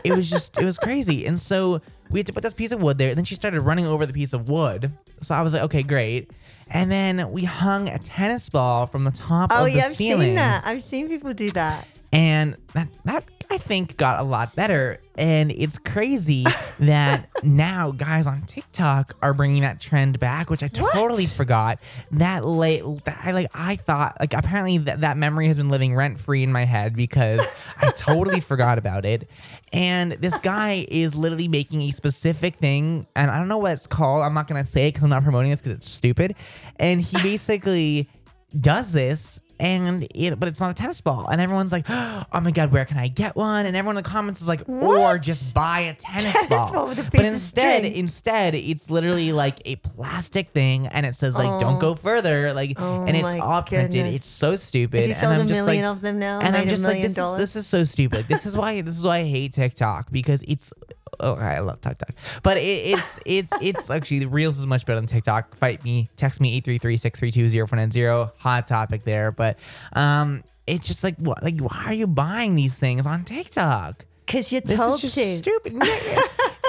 it was just it was crazy. And so we had to put this piece of wood there. And then she started running over the piece of wood. So I was like, okay, great. And then we hung a tennis ball from the top Oh of the yeah, I've ceiling seen that. I've seen people do that. and that that I think got a lot better. And it's crazy that now guys on TikTok are bringing that trend back, which I totally What? forgot. That late, that I like, I thought like apparently that that memory has been living rent free in my head because I totally forgot about it. And this guy is literally making a specific thing, and I don't know what it's called. I'm not gonna say it because I'm not promoting this because it's stupid. And he basically does this and it but it's not a tennis ball. And everyone's like oh my god where can i get one? And everyone in the comments is like or just buy a tennis, Tennis ball, ball but instead instead it's literally like a plastic thing and it says like don't Oh. go further like Oh and it's all printed. It's so stupid and i'm a just million like of them now? and Made i'm just like this is, this is so stupid. This is why this is why i hate tiktok because it's Oh, I love TikTok, but it, it's it's it's actually the Reels is much better than TikTok. Fight me, text me 833-632-0490. Hot topic there, but um, it's just like what like why are you buying these things on TikTok? Because you're This told is just to. stupid.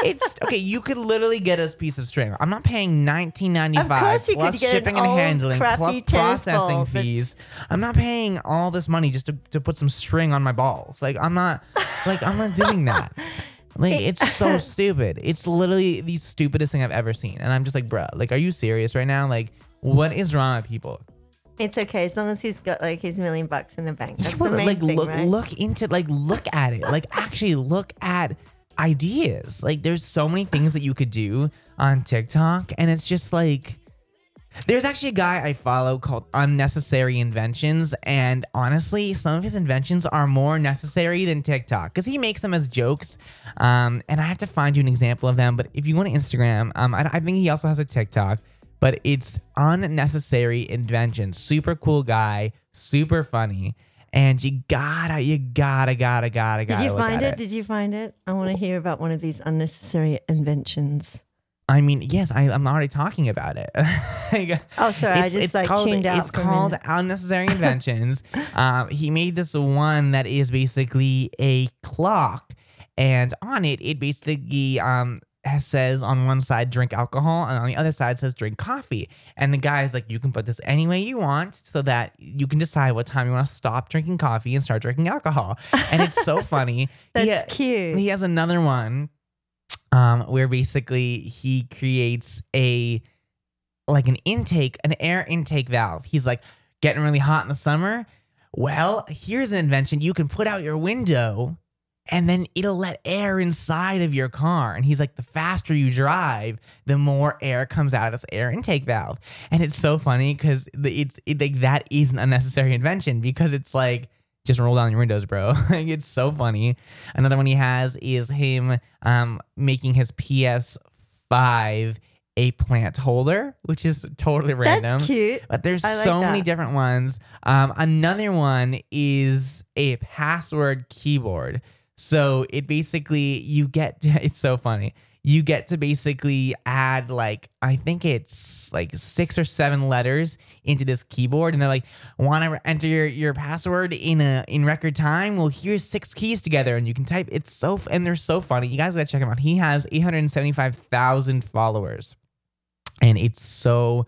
It's okay. You could literally get a piece of string. I'm not paying 19.95 Of could plus shipping and handling plus processing that's- fees. I'm not paying all this money just to, to put some string on my balls. Like I'm not like I'm not doing that. Like it's so stupid. It's literally the stupidest thing I've ever seen. And I'm just like, bruh, like, are you serious right now? Like, what is wrong with people? It's okay as long as he's got like his million bucks in the bank. That's Yeah, the main like thing, look right? look into like look at it. Like actually look at ideas. Like there's so many things that you could do on TikTok and it's just like there's actually a guy I follow called Unnecessary Inventions, and honestly, some of his inventions are more necessary than TikTok because he makes them as jokes. Um, and I have to find you an example of them. But if you go to Instagram, um, I, I think he also has a TikTok, but it's Unnecessary Inventions. Super cool guy, super funny, and you gotta, you gotta, gotta, gotta, gotta. Did you find at it? Did you find it? I want to hear about one of these unnecessary inventions. I mean, yes, I, I'm already talking about it. Like, Oh, sorry, I just, like, called, tuned out It's called. Unnecessary Inventions. um, he made this one that is basically a clock, and on it, it basically um says on one side drink alcohol, and on the other side says drink coffee. And the guy's like, you can put this any way you want, so that you can decide what time you want to stop drinking coffee and start drinking alcohol. And it's so funny. That's He- cute. he has another one um where basically he creates a like an intake an air intake valve he's like getting really hot in the summer well here's an invention you can put out your window and then it'll let air inside of your car. And he's like, the faster you drive, the more air comes out of this air intake valve. And it's so funny because it's it, like that is an unnecessary invention because it's like just roll down your windows, bro. like it's so funny. Another one he has is him um making his PS5 a plant holder, which is totally random. That's cute. But there's like so many different ones. Um, another one is a password keyboard. So it basically you get it's so funny. You get to basically add like I think it's like six or seven letters into this keyboard, and they're like, "Want to enter your, your password in a in record time? Well, here's six keys together, and you can type. It's so f- and they're so funny. You guys gotta check him out. He has eight hundred seventy five thousand followers and it's so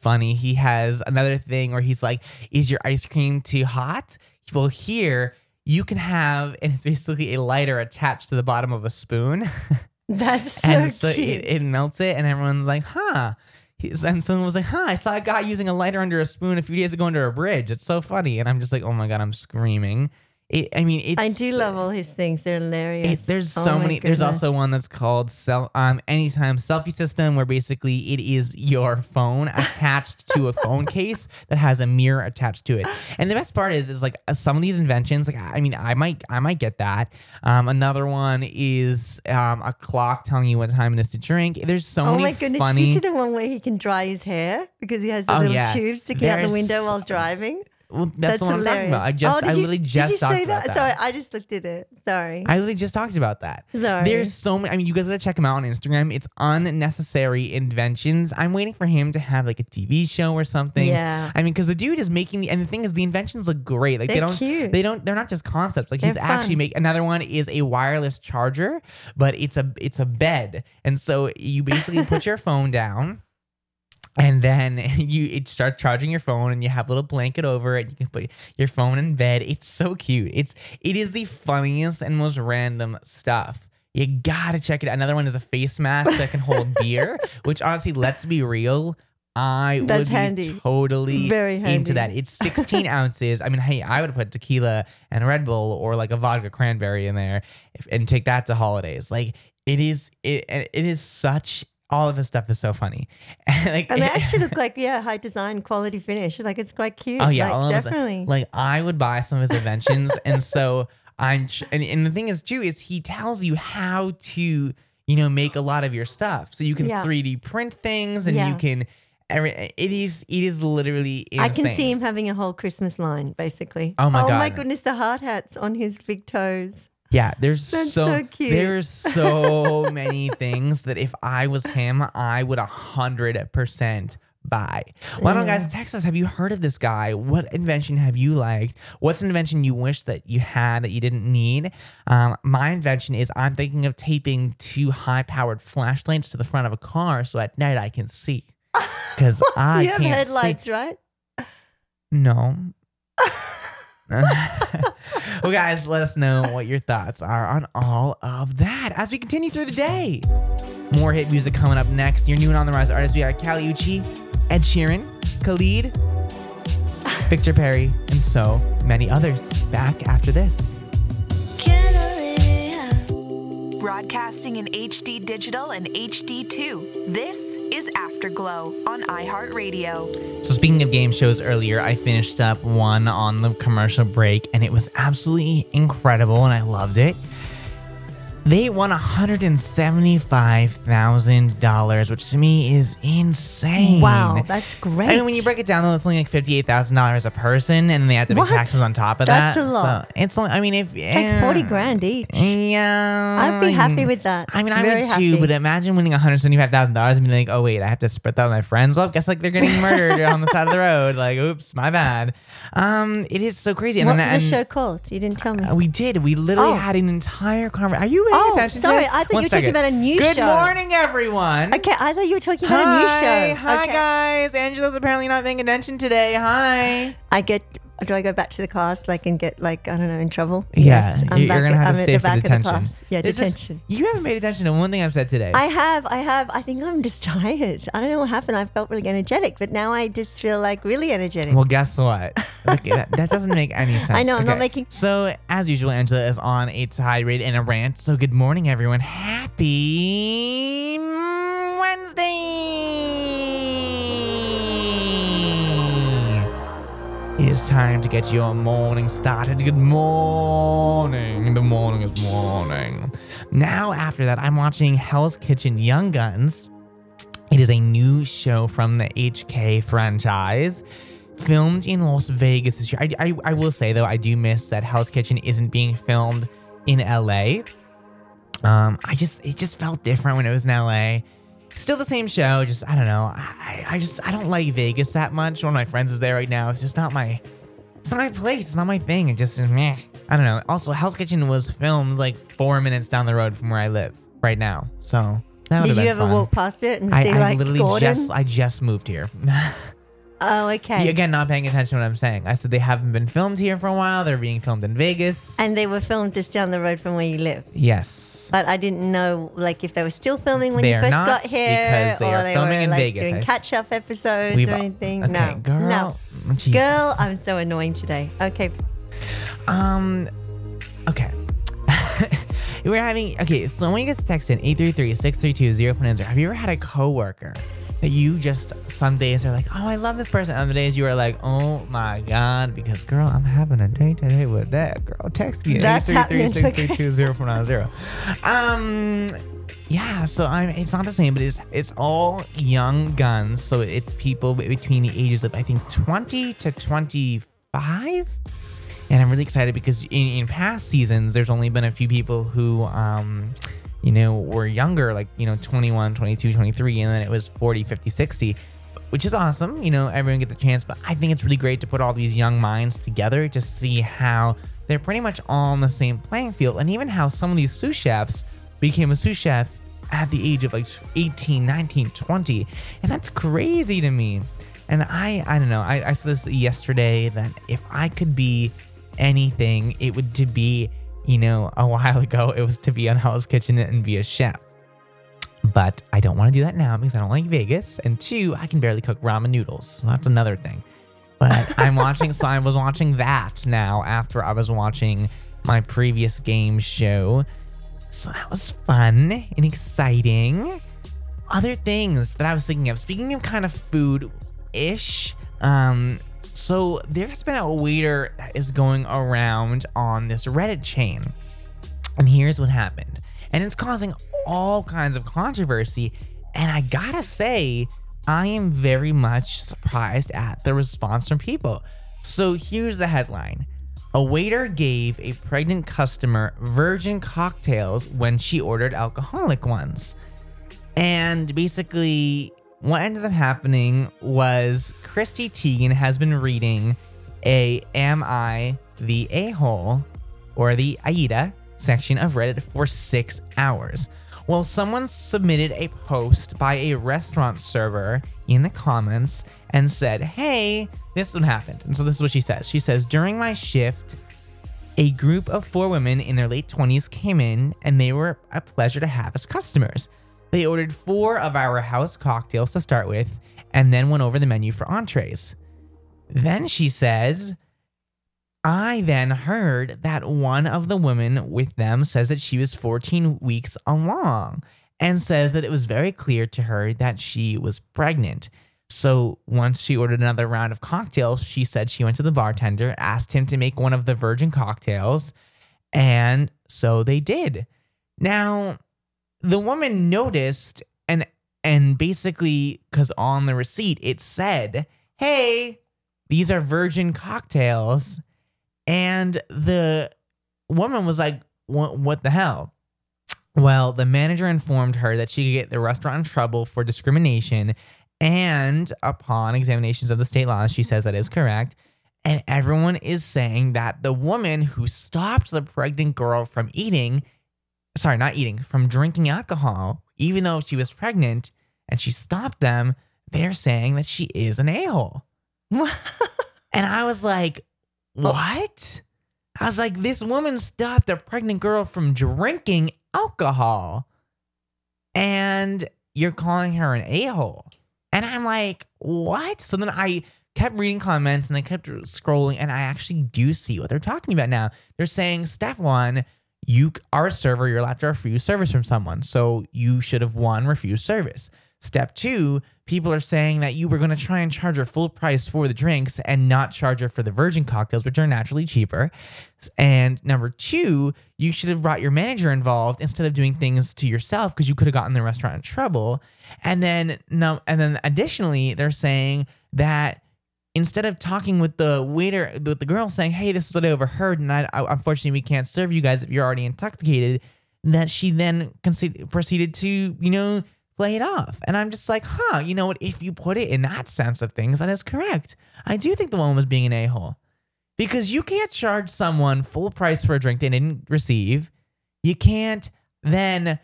funny. He has another thing where he's like, "Is your ice cream too hot?" Well, here you can have, and it's basically a lighter attached to the bottom of a spoon, That's so and so cute. it, it melts it, and everyone's like, "Huh." He's, and someone was like, "Huh, I saw a guy using a lighter under a spoon a few days ago under a bridge. It's so funny." And I'm just like, "Oh my god, I'm screaming." It, I mean, it's I do love all his things. They're hilarious. it, there's Oh so many. There's also one that's called self um anytime selfie system where basically it is your phone attached to a phone case that has a mirror attached to it. And the best part is is like uh, some of these inventions like I mean I might I might get that. Um another one is um a clock telling you what time it is to drink. There's so Oh many Oh my goodness! funny Did you see the one where he can dry his hair because he has the Oh, little yeah. tube sticking out the window while driving? Well, that's, the one I'm talking about. I just Oh, did I you- literally did just you talked say about that. Sorry, I just looked at it. Sorry. I literally just talked about that. Sorry. There's so many. I mean, you guys gotta check him out on Instagram. It's unnecessary inventions. I'm waiting for him to have like a TV show or something. Yeah. I mean, because the dude is making the and the thing is, the inventions look great. Like they They're don't. cute. They don't. They're not just concepts. Like he's They're actually fun. make another one is a wireless charger, but it's a it's a bed, and so you basically put your phone down and then you it starts charging your phone and you have a little blanket over it you can put your phone in bed it's so cute it's it is the funniest and most random stuff you gotta check it out another one is a face mask that can hold beer which honestly let's be real I That's would be handy. totally Very into that. It's 16 ounces. I mean, hey, I would put tequila and Red Bull or like a vodka cranberry in there if, and take that to holidays. Like it is, it, it is such. All of his stuff is so funny. like, and they actually look like yeah, high design, quality finish. Like it's quite cute. Oh yeah, like, all of his- definitely. Like I would buy some of his inventions, and so I'm. And, and the thing is too is he tells you how to you know make a lot of your stuff, so you can Yeah. 3D print things, and you can. Every, it is it is literally insane. I can see him having a whole Christmas line, basically. Oh my Oh my goodness, the hard hats on his big toes. Yeah, there's That's so, so cute. there's so many things that if I was him, I would a hundred percent buy. Why don't guys text us? Have you heard of this guy? What invention have you liked? What's an invention you wish that you had that you didn't need? Um, my invention is I'm thinking of taping two high-powered flashlights to the front of a car so at night I can see. Because I you have headlights, see. right? No. well, guys, let us know what your thoughts are on all of that as we continue through the day. More hit music coming up next. Your new and on the rise artists. We got Kali Uchis, Ed Sheeran, Khalid, Victor Perry, and so many others. Back after this. Broadcasting in HD digital and HD2. This is Afterglow on iHeartRadio. So speaking of game shows earlier, I finished up one on the commercial break and it was absolutely incredible and I loved it. They won $175,000, which to me is insane. Wow, that's great. I mean, when you break it down, though, it's only like fifty-eight thousand dollars a person, and then they have to pay What? taxes on top of That's that. That's a lot. So it's only. I mean, if It's like 40 grand each. Yeah, I'd be happy with that. I mean, I Very would happy. too, but imagine winning one hundred seventy-five thousand dollars and being like, "Oh wait, I have to spread that with my friends." Well, guess like they're getting murdered on the side of the road. Like, oops, my bad. Um, it is so crazy. what then- was the show called? You didn't tell me. uh, we did. We literally Oh. had an entire conversation. Are you paying Oh, attention? sorry. today? I thought One you were talking about a new Good show. morning, everyone. okay, I thought you were talking about Hi, a new show. hi Okay. guys. Angela's apparently not paying attention today. Hi. I get do I go back to the class like and get like I don't know in trouble? Yeah, I'm you're, back gonna have to I'm stay at the for detention. of the class. Yeah, is- detention. you haven't paid attention to one thing I've said today. I have, I have. I think I'm just tired. I don't know what happened. I felt really energetic, but now I just feel like really energetic. Well, guess what? Look, that, that doesn't make any sense. I know, I'm not making- So, as usual, Angela is on a tirade and a rant. So, good morning, everyone. Happy Time to get your morning started. Good morning. The morning is morning. Now, after that, I'm watching Hell's Kitchen Young Guns. It is a new show from the HK franchise, filmed in Las Vegas this year. I, I, I will say though, I do miss that Hell's Kitchen isn't being filmed in LA. Um, I just it just felt different when it was in LA. Still the same show, just I don't know. I, I just I don't like Vegas that much. One of my friends is there right now. It's just not my it's not my place. It's not my thing. It just meh. I don't know. Also, Hell's Kitchen was filmed like four minutes down the road from where I live right now. So that would Did have you been ever fun. walk past it and I, see I like literally Gordon? just I just moved here. oh, okay. Again, not paying attention to what I'm saying. I said they haven't been filmed here for a while. They're being filmed in Vegas. And they were filmed just down the road from where you live. yes. But I didn't know, like, if they were still filming when They you first got here, because they or are they filming were in like Vegas. Doing catch-up episodes We've- or anything. Okay, no, girl. no, Jesus. girl, I'm so annoying today. Okay, Um, okay. We're having, okay, so when you guys text in 833-632-0490, have you ever had a coworker that you just, some days are like, oh, I love this person. Other days you are like, oh my God, because girl, I'm having a date today with that girl. Text me at That's happening. 833-632-0490. Um, yeah, so I'm. It's not the same, but it's it's all young guns. So it's people between the ages of I think 20 to 25 and I'm really excited because in, in past seasons, there's only been a few people who, um, you know, were younger, like, you know, 21, 22, 23, and then it was 40, 50, 60, which is awesome. You know, everyone gets a chance, but I think it's really great to put all these young minds together to see how they're pretty much all on the same playing field, and even how some of these sous chefs became a sous chef at the age of like 18, 19, 20. And that's crazy to me. And I, I don't know. I, I said this yesterday that if I could be anything, it would to be, you know, a while ago, it was to be on Hell's Kitchen and be a chef. But I don't want to do that now because I don't like Vegas. And two, I can barely cook ramen noodles. So that's another thing. But I'm watching, so I was watching that now after I was watching my previous game show. So that was fun and exciting. Other things that I was thinking of, speaking of kind of food ish, um, so there's been a waiter that is going around on this Reddit chain. And here's what happened. And it's causing all kinds of controversy. And I gotta say, I am very much surprised at the response from people. So here's the headline A waiter gave a pregnant customer virgin cocktails when she ordered alcoholic ones. And basically, what ended up happening was Chrissy Teigen has been reading a Am I the A hole or the AITA section of Reddit for six hours. Well, someone submitted a post by a restaurant server in the comments and said, Hey, this is what happened. And so this is what she says. She says, During my shift, a group of four women in their late 20s came in and they were a pleasure to have as customers. They ordered four of our house cocktails to start with and then went over the menu for entrees. Then she says, I then heard that one of the women with them says that she was 14 weeks along and says that it was very clear to her that she was pregnant. So once she ordered another round of cocktails, she said she went to the bartender, asked him to make one of the virgin cocktails, and so they did. Now, the woman noticed and and basically cuz on the receipt it said, "Hey, these are virgin cocktails." And the woman was like, what, what the hell? Well, the manager informed her that she could get the restaurant in trouble for discrimination. And upon examinations of the state laws, she says that is correct. And everyone is saying that the woman who stopped the pregnant girl from eating, sorry, not eating, from drinking alcohol, even though she was pregnant and she stopped them, they're saying that she is an a hole. And I was like, what? I was like, this woman stopped a pregnant girl from drinking alcohol, and you're calling her an a hole. And I'm like, what? So then I kept reading comments and I kept scrolling, and I actually do see what they're talking about now. They're saying, step one, you are a server, you're allowed to refuse service from someone. So you should have one, refused service. Step two, people are saying that you were going to try and charge her full price for the drinks and not charge her for the virgin cocktails, which are naturally cheaper. And number two, you should have brought your manager involved instead of doing things to yourself because you could have gotten the restaurant in trouble. And then no, and then additionally, they're saying that instead of talking with the waiter, with the girl saying, "Hey, this is what I overheard, and I, I, unfortunately we can't serve you guys if you're already intoxicated," that she then proceeded to, you know, play it off. And I'm just like, huh, you know what? If you put it in that sense of things, that is correct. I do think the woman was being an a hole because you can't charge someone full price for a drink they didn't receive. You can't then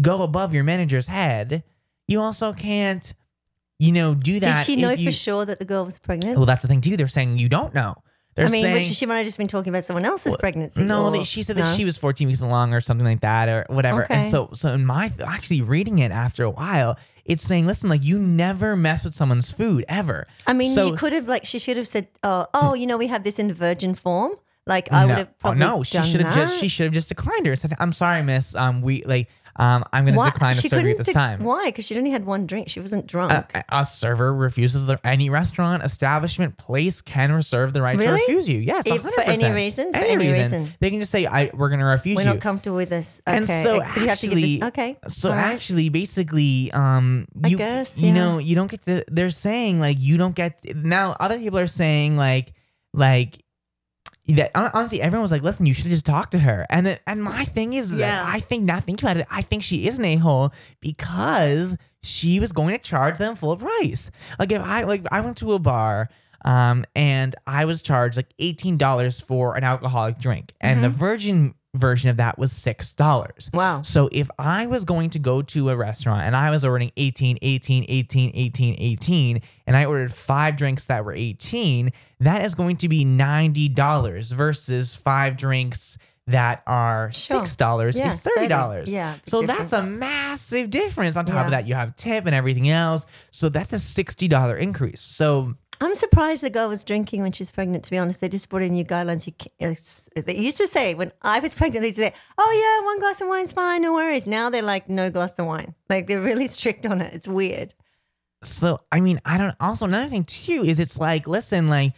go above your manager's head. You also can't, you know, do that. Did she know you- for sure that the girl was pregnant? Well, that's the thing too. They're saying you don't know. They're I mean, saying she might have just been talking about someone else's pregnancy. no, or- they, she said no? that she was 14 weeks along or something like that or whatever. Okay. And so, so in my actually reading it after a while, it's saying, listen, like you never mess with someone's food ever. I mean, So- you could have like she should have said, "Oh, oh, you know, we have this in virgin form." Like I would no, have oh, no, she should have just she should have just declined her. and Said, I'm sorry, miss. Um, we like um, I'm going to decline to she serve you at this dec- time. Why? Because she only had one drink. She wasn't drunk. A, a server refuses the, any restaurant, establishment, place can reserve the right to refuse you. Yes, If- 100%. for any reason? For any reason? They can just say, "I we're going to refuse you. We're not comfortable with this. Okay. And so have to actually, this. Okay. so all right. actually, basically, um, you guess, you know you don't get the. They're saying like you don't get now. Other people are saying like like that. Honestly, everyone was like, "Listen, you should have just talked to her." And it- and my thing is Yeah. that I think now think about it. I think she is an a hole because she was going to charge them full price. Like if I like I went to a bar. Um, and I was charged like eighteen dollars for an alcoholic drink, and the virgin version of that was six dollars. Wow. So if I was going to go to a restaurant and I was ordering 18, 18, 18, 18, 18, and I ordered five drinks that were 18, that is going to be $90 versus five drinks that are Sure. $6 Yes, is $30. Yeah, big So that's a massive difference. On top Yeah. of that, you have tip and everything else. So that's a $60 increase. So I'm surprised the girl was drinking when she's pregnant. To be honest, they just brought in new guidelines. You they used to say when I was pregnant, they used to say, "Oh yeah, one glass of wine's fine, no worries." Now they're like, "No glass of wine." Like they're really strict on it. It's weird. so I mean, I don't. Also, another thing too is it's like, listen, like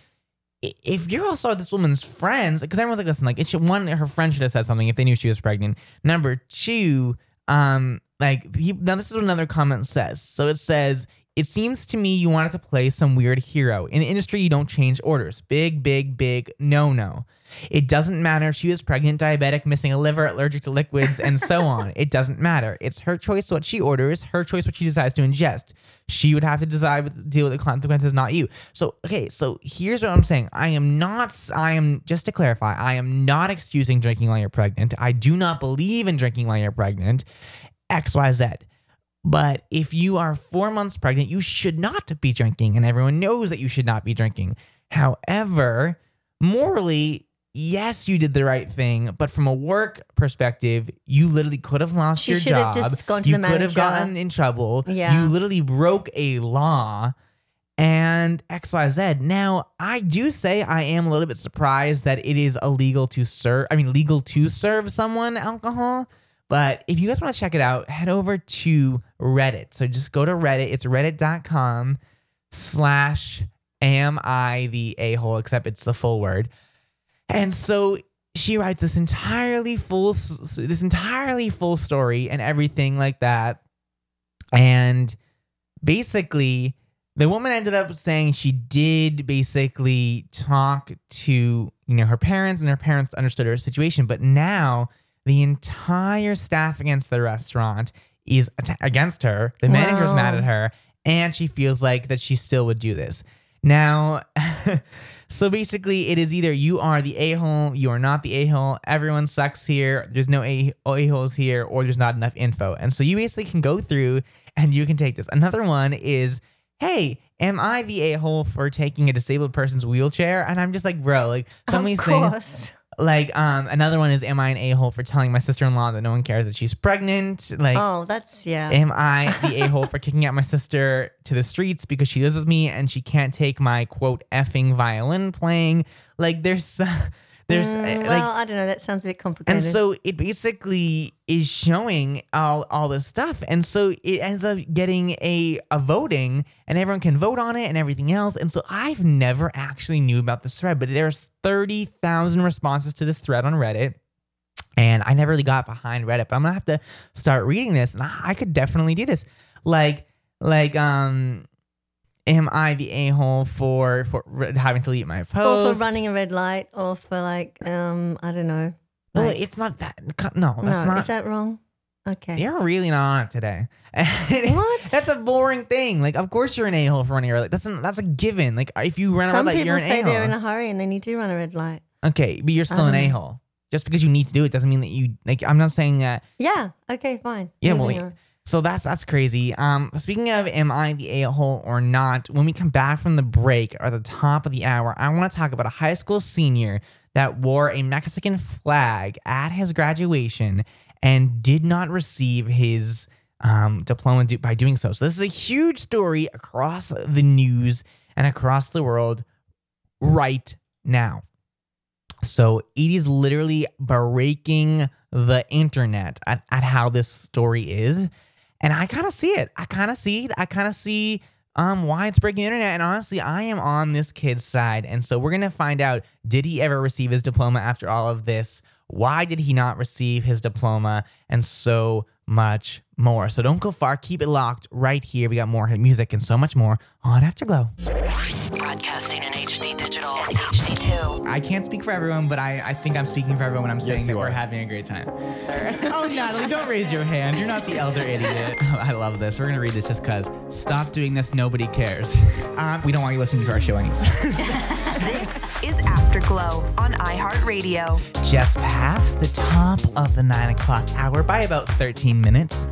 if you're also this woman's friends, because everyone's like, listen, like it should one, her friend should have said something if they knew she was pregnant. Number two, um, like he, now this is what another comment says. So it says. It seems to me you wanted to play some weird hero. In the industry, you don't change orders. Big, big, big no no. It doesn't matter if she was pregnant, diabetic, missing a liver, allergic to liquids, and so on. It doesn't matter. It's her choice what she orders, her choice what she decides to ingest. She would have to decide with, deal with the consequences, not you. So, okay, so here's what I'm saying. I am not, I am, just to clarify, I am not excusing drinking while you're pregnant. I do not believe in drinking while you're pregnant. XYZ. But if you are four months pregnant, you should not be drinking, and everyone knows that you should not be drinking. However, morally, yes, you did the right thing, but from a work perspective, you literally could have lost your job. She your should have job. just gone to the mountain. you could have gotten in trouble. Yeah. You literally broke a law and XYZ. Now, I do say I am a little bit surprised that it is illegal to serve, I mean, legal to serve someone alcohol. But if you guys want to check it out, head over to Reddit. So just go to Reddit. It's reddit.com slash am I the a hole, except it's the full word. And so she writes this entirely full, this entirely full story and everything like that. And basically, the woman ended up saying she did basically talk to you know her parents, and her parents understood her situation. But now the entire staff against the restaurant is against her. The manager's Wow. mad at her, and she feels like that she still would do this. Now, so basically, it is either you are the a hole, you are not the a hole. Everyone sucks here. There's no a holes here, or there's not enough info. And so you basically can go through and you can take this. Another one is, hey, am I the a hole for taking a disabled person's wheelchair? And I'm just like, bro, like some of these things. course. Like, um, another one is, am I an a hole for telling my sister in law that no one cares that she's pregnant? Like, Oh, that's yeah. am I the a hole for kicking out my sister to the streets because she lives with me and she can't take my quote effing violin playing? Like, there's, there's Mm, uh, well, I don't know. That sounds a bit complicated. and so it basically is showing all all this stuff, and so it ends up getting a a voting, and everyone can vote on it and everything else. And so I've never actually knew about this thread, but there's thirty thousand responses to this thread on Reddit. And I never really got behind Reddit, but I'm gonna have to start reading this, and I, I could definitely do this. Like, like, um, am I the a hole for for re- having to delete my post? or for running a red light, or for like, um, I don't know. Well, like- it's not that. No, no, that's not. is that wrong? Okay. You're really not on it today. What? That's a boring thing. Like, of course you're an a hole for running a red light. That's a, that's a given. Like, if you run a red Some light, people you're an say they're in a hurry and then you do run a red light. Okay, but you're still an Um, a hole. Just because you need to do it doesn't mean that you like. I'm not saying that. Yeah. Okay. Fine. Yeah, well, Moving on. So that's that's crazy. Um, speaking of, am I the a hole or not? When we come back from the break or the top of the hour, I want to talk about a high school senior that wore a Mexican flag at his graduation and did not receive his um, diploma do- by doing so. So this is a huge story across the news and across the world right now. So it is literally breaking the internet at, at how this story is. And I kind of see it. I kind of see it. I kind of see um why it's breaking the internet. And honestly, I am on this kid's side. And so we're gonna find out did he ever receive his diploma after all of this? Why did he not receive his diploma? And so much more. So don't go far. Keep it locked right here. We got more music and so much more on Afterglow. Broadcasting in HD digital, HD2. I can't speak for everyone, but I, I think I'm speaking for everyone when I'm saying you that we're are. having a great time. oh, Natalie, don't raise your hand. You're not the elder idiot. I love this. We're going to read this just because. Stop doing this. Nobody cares. Um, we don't want you listening to our show anyways. This is Afterglow on iHeartRadio. just past the top of the nine o'clock hour by about 13 minutes.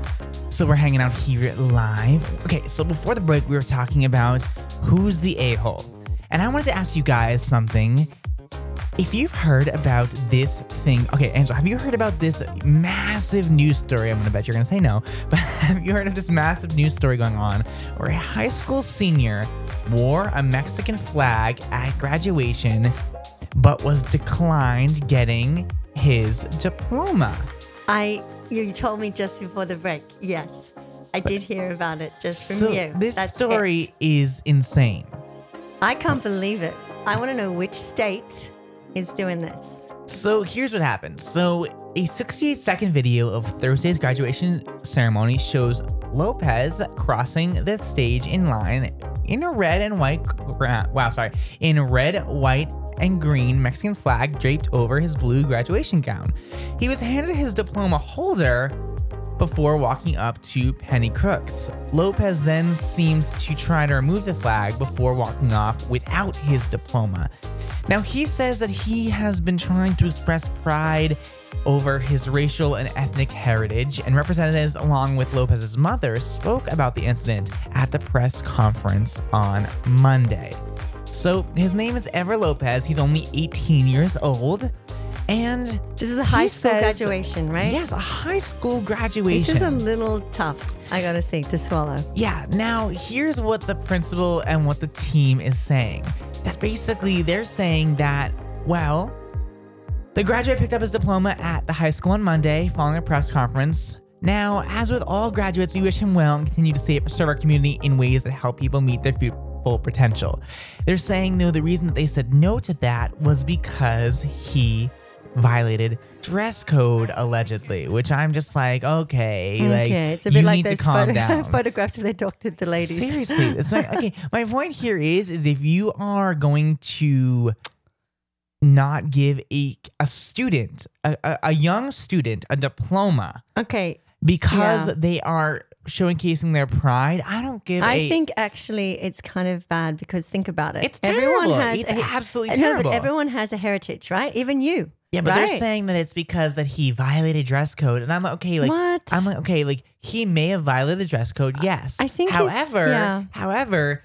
So we're hanging out here live. Okay, so before the break, we were talking about who's the a hole. And I wanted to ask you guys something. If you've heard about this thing, okay, Angela, have you heard about this massive news story? I'm gonna bet you're gonna say no, but have you heard of this massive news story going on where a high school senior wore a Mexican flag at graduation but was declined getting his diploma? I you told me just before the break. Yes, I did hear about it just from so you. this That's story it. is insane. I can't believe it. I want to know which state is doing this. So here's what happened. So a 68 second video of Thursday's graduation ceremony shows Lopez crossing the stage in line in a red and white wow, sorry, in red, white, and green Mexican flag draped over his blue graduation gown. He was handed his diploma holder before walking up to Penny Crooks. Lopez then seems to try to remove the flag before walking off without his diploma. Now, he says that he has been trying to express pride over his racial and ethnic heritage, and representatives, along with Lopez's mother, spoke about the incident at the press conference on Monday. So, his name is Ever Lopez. He's only 18 years old. And This is a high school says- graduation, right? Yes, a high school graduation. This is a little tough. I gotta say to swallow. Yeah, now here's what the principal and what the team is saying. That basically they're saying that, well, the graduate picked up his diploma at the high school on Monday following a press conference. Now, as with all graduates, we wish him well and continue to serve our community in ways that help people meet their fu- full potential. They're saying, though, the reason that they said no to that was because he violated dress code allegedly, which I'm just like, okay, like it's a you bit like need those to calm photo- down. photographs of they doctored the ladies. Seriously, it's like okay. My point here is, is if you are going to not give a a student, a, a, a young student, a diploma okay, because Yeah. they are showcasing their pride, I don't give. I a, think actually it's kind of bad because think about it. It's everyone has It's a, absolutely no, terrible. but everyone has a heritage, right? Even you. Yeah, but they're saying that it's because that he violated dress code, and I'm like, okay, like What? I'm like, okay, like he may have violated the dress code, yes. I think however, yeah. however,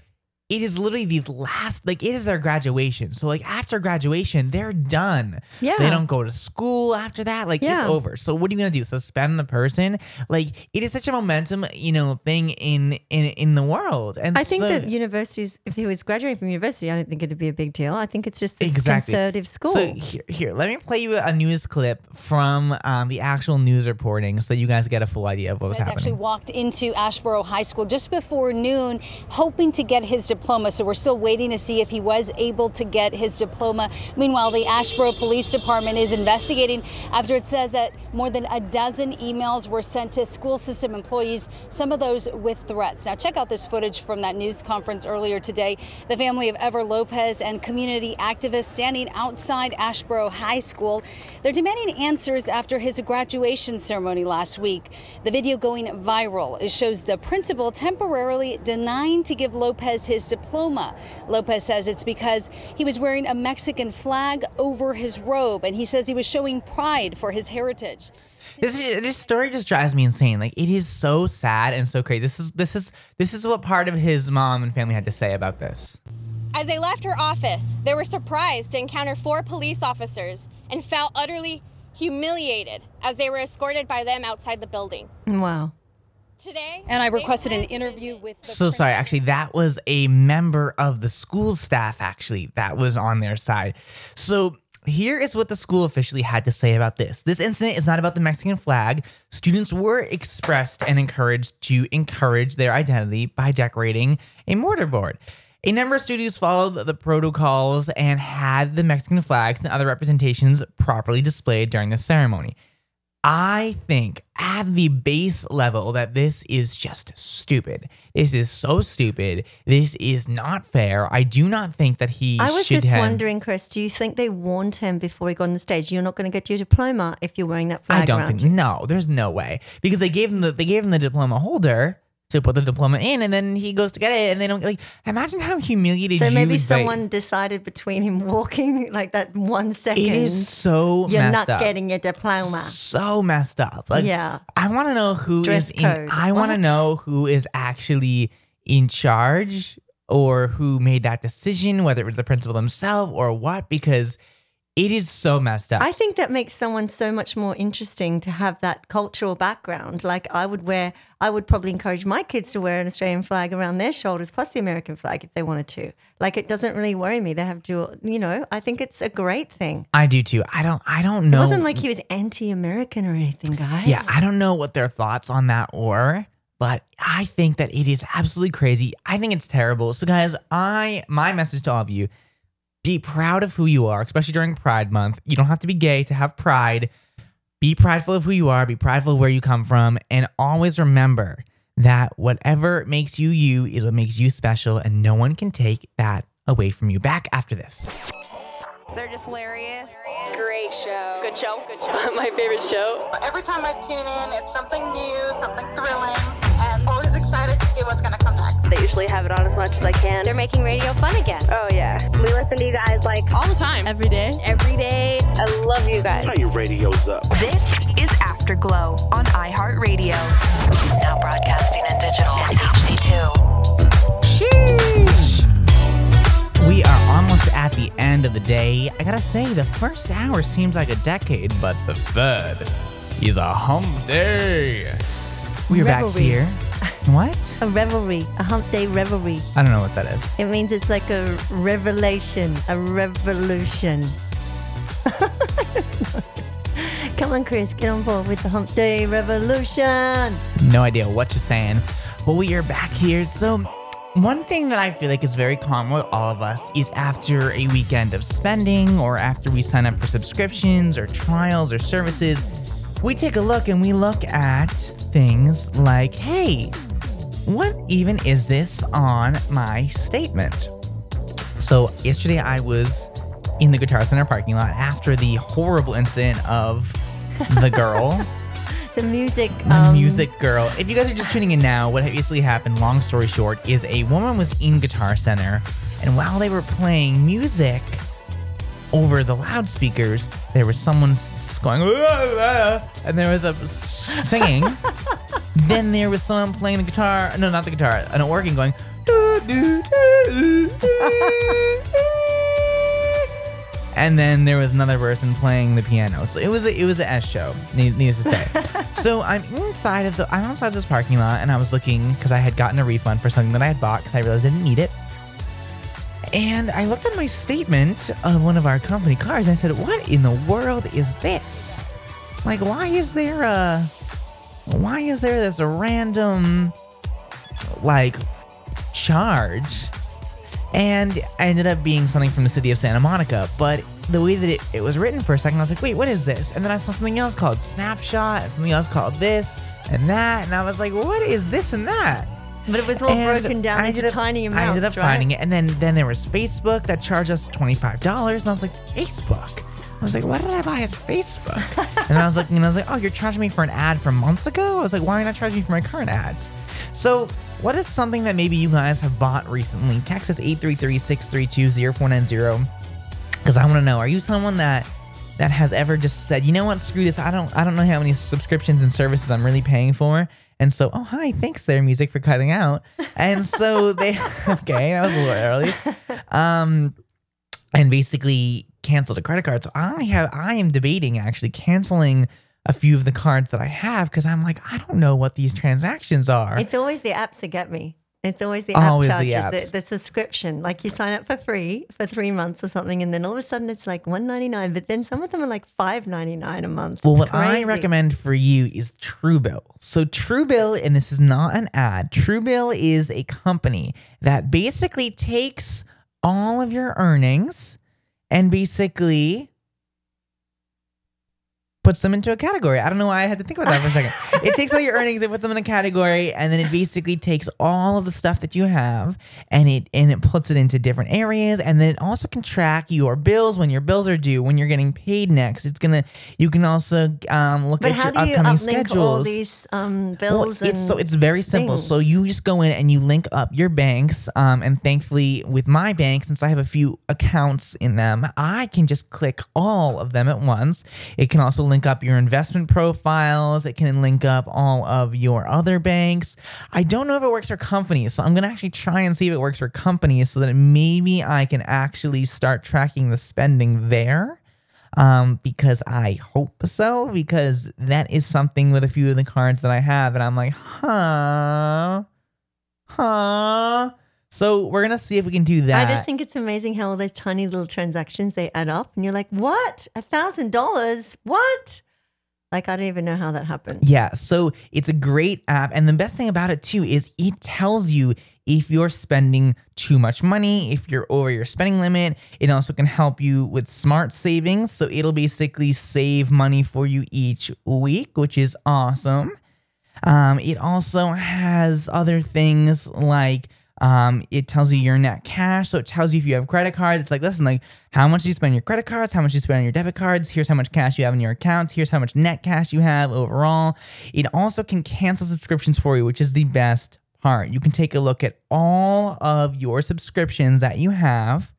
it is literally the last, like it is their graduation. So like after graduation, they're done. Yeah. They don't go to school after that. Like Yeah. it's over. So what are you gonna do? Suspend the person? Like it is such a momentum, you know, thing in in in the world. And I think so- that universities, if he was graduating from university, I don't think it'd be a big deal. I think it's just this Exactly. conservative school. So here, here, let me play you a news clip from um, the actual news reporting, so that you guys get a full idea of what was has actually walked into Asheboro High School just before noon, hoping to get his diploma. So we're still waiting to see if he was able to get his diploma. Meanwhile, the Asheboro Police Department is investigating after it says that more than a dozen emails were sent to school system employees, some of those with threats. Now, check out this footage from that news conference earlier today. The family of Ever Lopez and community activists standing outside Asheboro High School. They're demanding answers after his graduation ceremony last week. The video going viral. Shows the principal temporarily denying to give Lopez his diploma. Lopez says it's because he was wearing a Mexican flag over his robe, and he says he was showing pride for his heritage. This is, this story just drives me insane. Like it is so sad and so crazy. This is this is this is what part of his mom and family had to say about this. As they left her office, they were surprised to encounter four police officers and felt utterly humiliated as they were escorted by them outside the building. wow. Today, And I requested an interview with the So sorry, actually, that was a member of the school staff, actually, that was on their side. So here is what the school officially had to say about this. This incident is not about the Mexican flag. Students were expressed and encouraged to encourage their identity by decorating a mortarboard. A number of students followed the protocols and had the Mexican flags and other representations properly displayed during the ceremony. I think at the base level that this is just stupid. This is so stupid. This is not fair. I do not think that he I was just have. wondering, Chris, do you think they warned him before he got on the stage? You're not going to get your diploma if you're wearing that flag I don't around think no. There's no way because they gave him the they gave him the diploma holder to put the diploma in, and then he goes to get it, and they don't like. Imagine how humiliated. So maybe someone decided between him walking like that one second. It is so you're not up. getting your diploma. so messed up. Like, Yeah. I want to know who is Dress in. code. I want to know who is actually in charge or who made that decision, whether it was the principal himself or what, because it is so messed up. I think that makes someone so much more interesting to have that cultural background. Like I would wear, I would probably encourage my kids to wear an Australian flag around their shoulders plus the American flag if they wanted to. Like it doesn't really worry me. They have dual, you know, I think it's a great thing. I do too. I don't. I don't know. It wasn't like he was anti-American or anything, guys. Yeah, I don't know what their thoughts on that were, but I think that it is absolutely crazy. I think it's terrible. So, guys, I my message to all of you: be proud of who you are, especially during Pride Month. You don't have to be gay to have pride. Be prideful of who you are. Be prideful of where you come from, and always remember that whatever makes you you is what makes you special, and no one can take that away from you. Back after this. They're just hilarious. Great show. Good show. Good show. My favorite show. Every time I tune in, it's something new, something thrilling, and always excited to see what's going to come next. They usually have it on as much as I can. They're making radio fun again. Oh yeah. We listen to you guys like All the time. Every day. every day. I love you guys. Turn your radios up. This is Afterglow on iHeartRadio. Now broadcasting in digital HD2. Almost at the end of the day. I gotta say, the first hour seems like a decade, but the third is a hump day. We are back Revelry. here. What? A revelry, a hump day revelry. I don't know what that is. It means it's like a revelation, a revolution. Come on, Chris, get on board with the hump day revolution. No idea what you're saying. But we are back here. So, one thing that I feel like is very common with all of us is after a weekend of spending or after we sign up for subscriptions or trials or services, we take a look and we look at things like, hey, what even is this on my statement? So, yesterday I was in the Guitar Center parking lot after the horrible incident of the girl. The music. The um, music girl. If you guys are just tuning in now, what basically happened, long story short, is a woman was in Guitar Center, and while they were playing music over the loudspeakers, there was someone going, "Ah, ah," and there was a singing. then there was someone playing the guitar. No, not the guitar, an organ going. "Doo, do, do. and then there was another person playing the piano. So it was a, it was a S show, needless to say. so I'm inside of the I'm outside this parking lot, and I was looking because I had gotten a refund for something that I had bought because I realized I didn't need it. And I looked at my statement of one of our company cars, and I said, "What in the world is this? Like, why is there a why is there this random like charge?" And I ended up being something from the city of Santa Monica. But the way that it, it was written for a second, I was like, wait, what is this? And then I saw something else called Snapshot and something else called this and that. And I was like, what is this and that? But it was all And broken down into up- tiny amounts, I ended up right? finding it. And then, then there was Facebook that charged us $25. And I was like, Facebook? I was like, what did I buy at Facebook? and I was like, and I was like, oh, you're charging me for an ad from months ago? I was like, why are you not charging me for my current ads? So, what is something that maybe you guys have bought recently? Text us 833-632-0490 because I want to know. Are you someone that that has ever just said, you know what, screw this. I don't I don't know how many subscriptions and services I'm really paying for. And so, oh hi, thanks there, music for cutting out. And so they okay, that was a little early. Um and basically canceled a credit card. So I have I am debating actually canceling a few of the cards that I have because I'm like, I don't know what these transactions are. It's always the apps that get me. It's always the Always app the charges, apps. the, the, subscription. Like you sign up for free for three months or something, and then all of a sudden it's like one ninety nine. But then some of them are like five ninety nine a month. Well, It's what I recommend for you is Truebill. So Truebill, and this is not an ad. Truebill is a company that basically takes all of your earnings and basically puts them into a category. I don't know why I had to think about that for a second. It takes all your earnings, it puts them in a category, and then it basically takes all of the stuff that you have and it and it puts it into different areas. And then it also can track your bills when your bills are due, when you're getting paid next. It's gonna you can also um, look But at how your do you upcoming uplink schedules. all these um, Well, bills? it's so it's very simple. So you just go in and you link up your banks. Um, and thankfully, with my bank, since I have a few accounts in them, I can just click all of them at once. It can also link up your investment profiles. It can link up all of your other banks. I don't know if it works for companies, so I'm gonna actually try and see if it works for companies, so that maybe I can actually start tracking the spending there um, because I hope so. Because that is something with a few of the cards that I have, and I'm like, huh, huh. So we're gonna see if we can do that. I just think it's amazing how all those tiny little transactions they add up, and you're like, "What? A thousand dollars? What?" Like I don't even know how that happens. Yeah, so it's a great app. And the best thing about it too is it tells you if you're spending too much money, if you're over your spending limit. It also can help you with smart savings. So it'll basically save money for you each week, which is awesome. Um, it also has other things like um, it tells you your net cash. So it tells you if you have credit cards. It's like, listen, like how much do you spend on your credit cards? How much do you spend on your debit cards? Here's how much cash you have in your accounts. Here's how much net cash you have overall. It also can cancel subscriptions for you, which is the best part. You can take a look at all of your subscriptions that you have.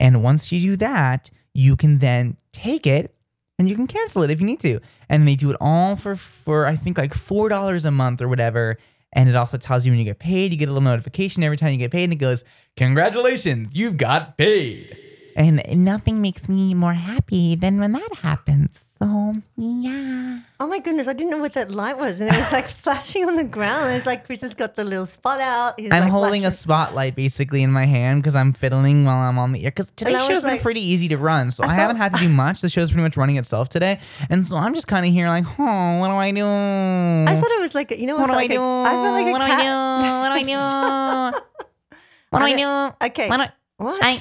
And once you do that, you can then take it and you can cancel it if you need to. And they do it all for for I think like four dollars a month or whatever. And it also tells you when you get paid. You get a little notification every time you get paid, and it goes, Congratulations, you've got paid. and nothing makes me more happy than when that happens. So yeah. Oh my goodness, I didn't know what that light was, and it was like flashing on the ground. It's like Chris has got the little spot out. He's I'm like holding a flashing. spotlight basically in my hand because I'm fiddling while I'm on the air. Because today's I was show's been pretty easy to run, so I haven't had to do much. The show's pretty much running itself today, and so I'm just kind of here like, oh, what do I do? I thought it was like you know What do I I do? like a- I felt like a What do I do? What do I do? What do I do? Okay. What do I-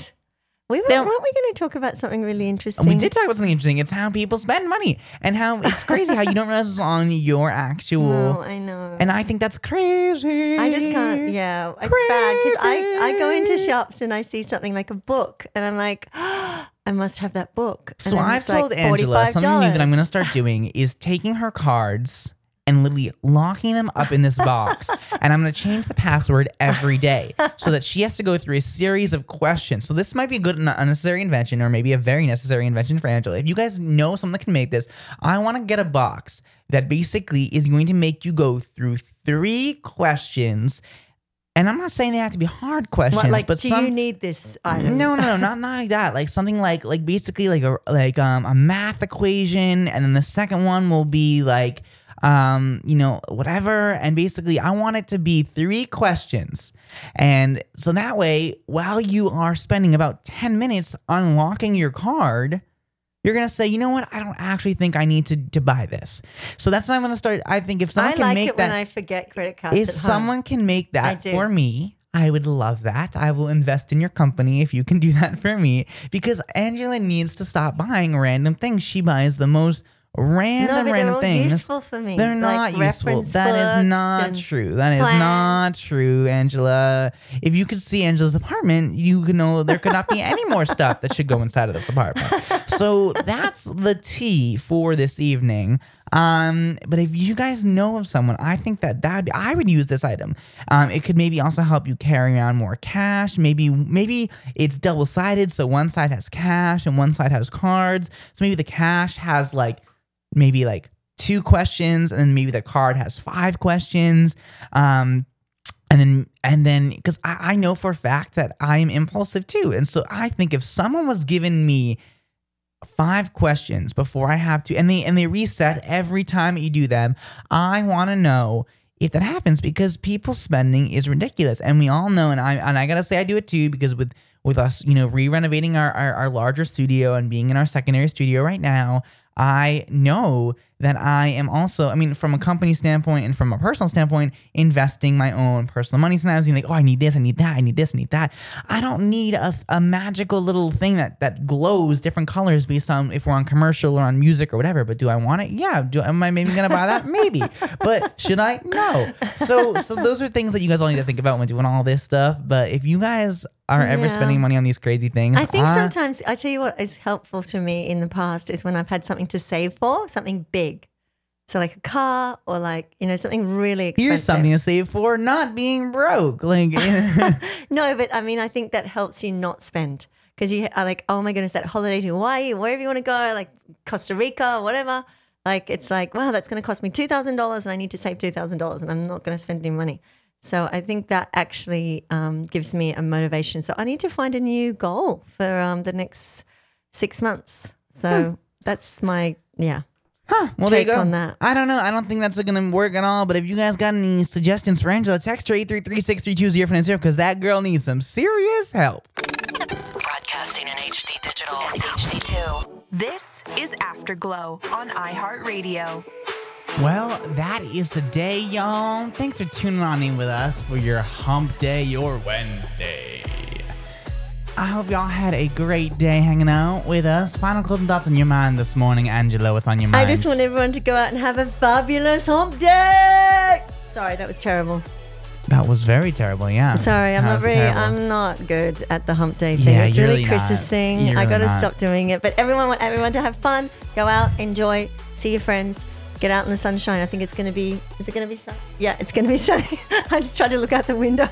we were, No. weren't we going to talk about something really interesting? We did talk about something interesting. It's how people spend money and how it's crazy how you don't realize it's on your actual. No, I know. And I think that's crazy. I just can't. Yeah, it's bad because I, I go into shops and I see something like a book and I'm like, I must have that book. And So I've like told Angela something new that I'm going to start doing is taking her cards and literally locking them up in this box. and I'm going to change the password every day so that she has to go through a series of questions. So this might be a good and unnecessary invention or maybe a very necessary invention for Angela. If you guys know someone that can make this, I want to get a box that basically is going to make you go through three questions And I'm not saying they have to be hard questions, What, like, but do some you need this item? no, no, no, not, not like that. Like something like like basically like a like um a math equation, and then the second one will be like um you know whatever, and basically I want it to be three questions, and so that way while you are spending about ten minutes unlocking your card. You're gonna say, you know what? I don't actually think I need to, to buy this. So that's what I'm gonna start. I think if someone I can like make it that, when I forget credit cards. if home. someone can make that for me, I would love that. I will invest in your company if you can do that for me because Angela needs to stop buying random things. She buys the most random no, random things. useful for me. They're like not useful. That is not true. That is plans. not true, Angela. If you could see Angela's apartment, you could know there could not be any more stuff that should go inside of this apartment. So that's the tea for this evening. Um, but if you guys know of someone, I think that that I would use this item. Um, it could maybe also help you carry around more cash. Maybe maybe it's double sided, so one side has cash and one side has cards. So maybe the cash has like maybe like two questions and then maybe the card has five questions. Um and then and then because I, I know for a fact that i am impulsive too. And so i think if someone was giving me five questions before i have to and they and they reset every time you do them i want to know if that happens because people spending is ridiculous. And we all know and i and i gotta say i do it too because with with us you know re-renovating our, our our larger studio and being in our secondary studio right now I know that I am also, I mean, from a company standpoint and from a personal standpoint, investing my own personal money. Sometimes you're like, oh, I need this, I need that, I need this, I need that. I don't need a, a magical little thing that that glows different colors based on if we're on commercial or on music or whatever. But do I want it? Yeah. Do am I maybe gonna buy that? Maybe. But should I? No. So so those are things that you guys all need to think about when doing all this stuff. But if you guys are ever Yeah. spending money on these crazy things, I think I- sometimes I tell you what is helpful to me in the past is when I've had something to save for, something big. So like a car or like, you know, something really expensive. Here's something to save for not being broke. Like, no, but I mean, I think that helps you not spend because you are like, oh my goodness, that holiday to Hawaii, wherever you want to go, like Costa Rica, or whatever. Like, it's like, wow, that's going to cost me $2,000 and I need to save $2,000 and I'm not going to spend any money. So I think that actually um, gives me a motivation. So I need to find a new goal for um, the next six months. So that's my, yeah. Well, there you go. on that. I don't know. I don't think that's going to work at all. But if you guys got any suggestions for Angela, text her 833-632-040 because that girl needs some serious help. Broadcasting in HD digital. HD2. This is Afterglow on iHeartRadio. Well, that is the day, y'all. Thanks for tuning on in with us for your hump day, your Wednesday. I hope y'all had a great day hanging out with us. Final closing thoughts on your mind this morning, Angela. What's on your mind? I just want everyone to go out and have a fabulous hump day. Sorry, that was terrible. That was very terrible. Yeah. Sorry, I'm That not very. terrible. I'm not good at the hump day thing. Yeah, it's really really Chris's not. thing. You're I really got to not. stop doing it. But everyone want everyone to have fun. Go out, enjoy, see your friends, get out in the sunshine. I think it's going to be. Is it going to be sunny? Yeah, it's going to be sunny. I just tried to look out the window.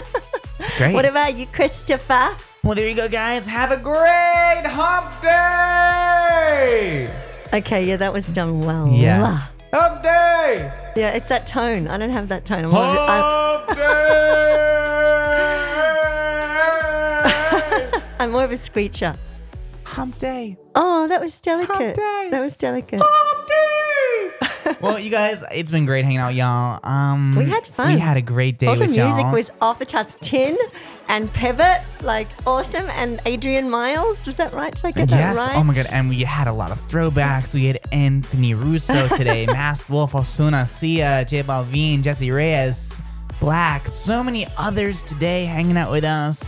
Great. What about you, Christopher? Well, there you go, guys. Have a great hump day. Okay, yeah, that was done well. Yeah. Hump day. Yeah, it's that tone. I don't have that tone. I'm more of a- I'm- Hump day. I'm more of a screecher. Hump day. Oh, that was delicate. That was delicate. Hump day. well, you guys, it's been great hanging out, y'all. Um, We had fun. We had a great day All the music y'all. was off the charts. Tin and Pivot, like awesome. And Adrian Miles, was that right? Did I get yes. that right? Yes. Oh my god. And we had a lot of throwbacks. We had Anthony Russo today, Masked Wolf, Ozuna, Sia, J Balvin, Jessie Reyez, Black, so many others today hanging out with us.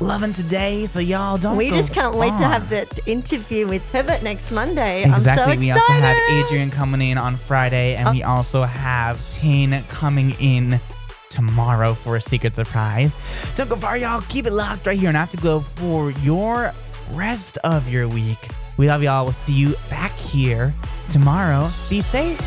Loving today, so y'all don't. we just can't wait to have that interview with Pivot next Monday. Exactly. I'm so we also have Adrian coming in on Friday, and we Oh. also have Tane coming in tomorrow for a secret surprise. Don't go far, y'all. Keep it locked right here on Afterglow for your rest of your week. We love y'all. We'll see you back here tomorrow. Be safe.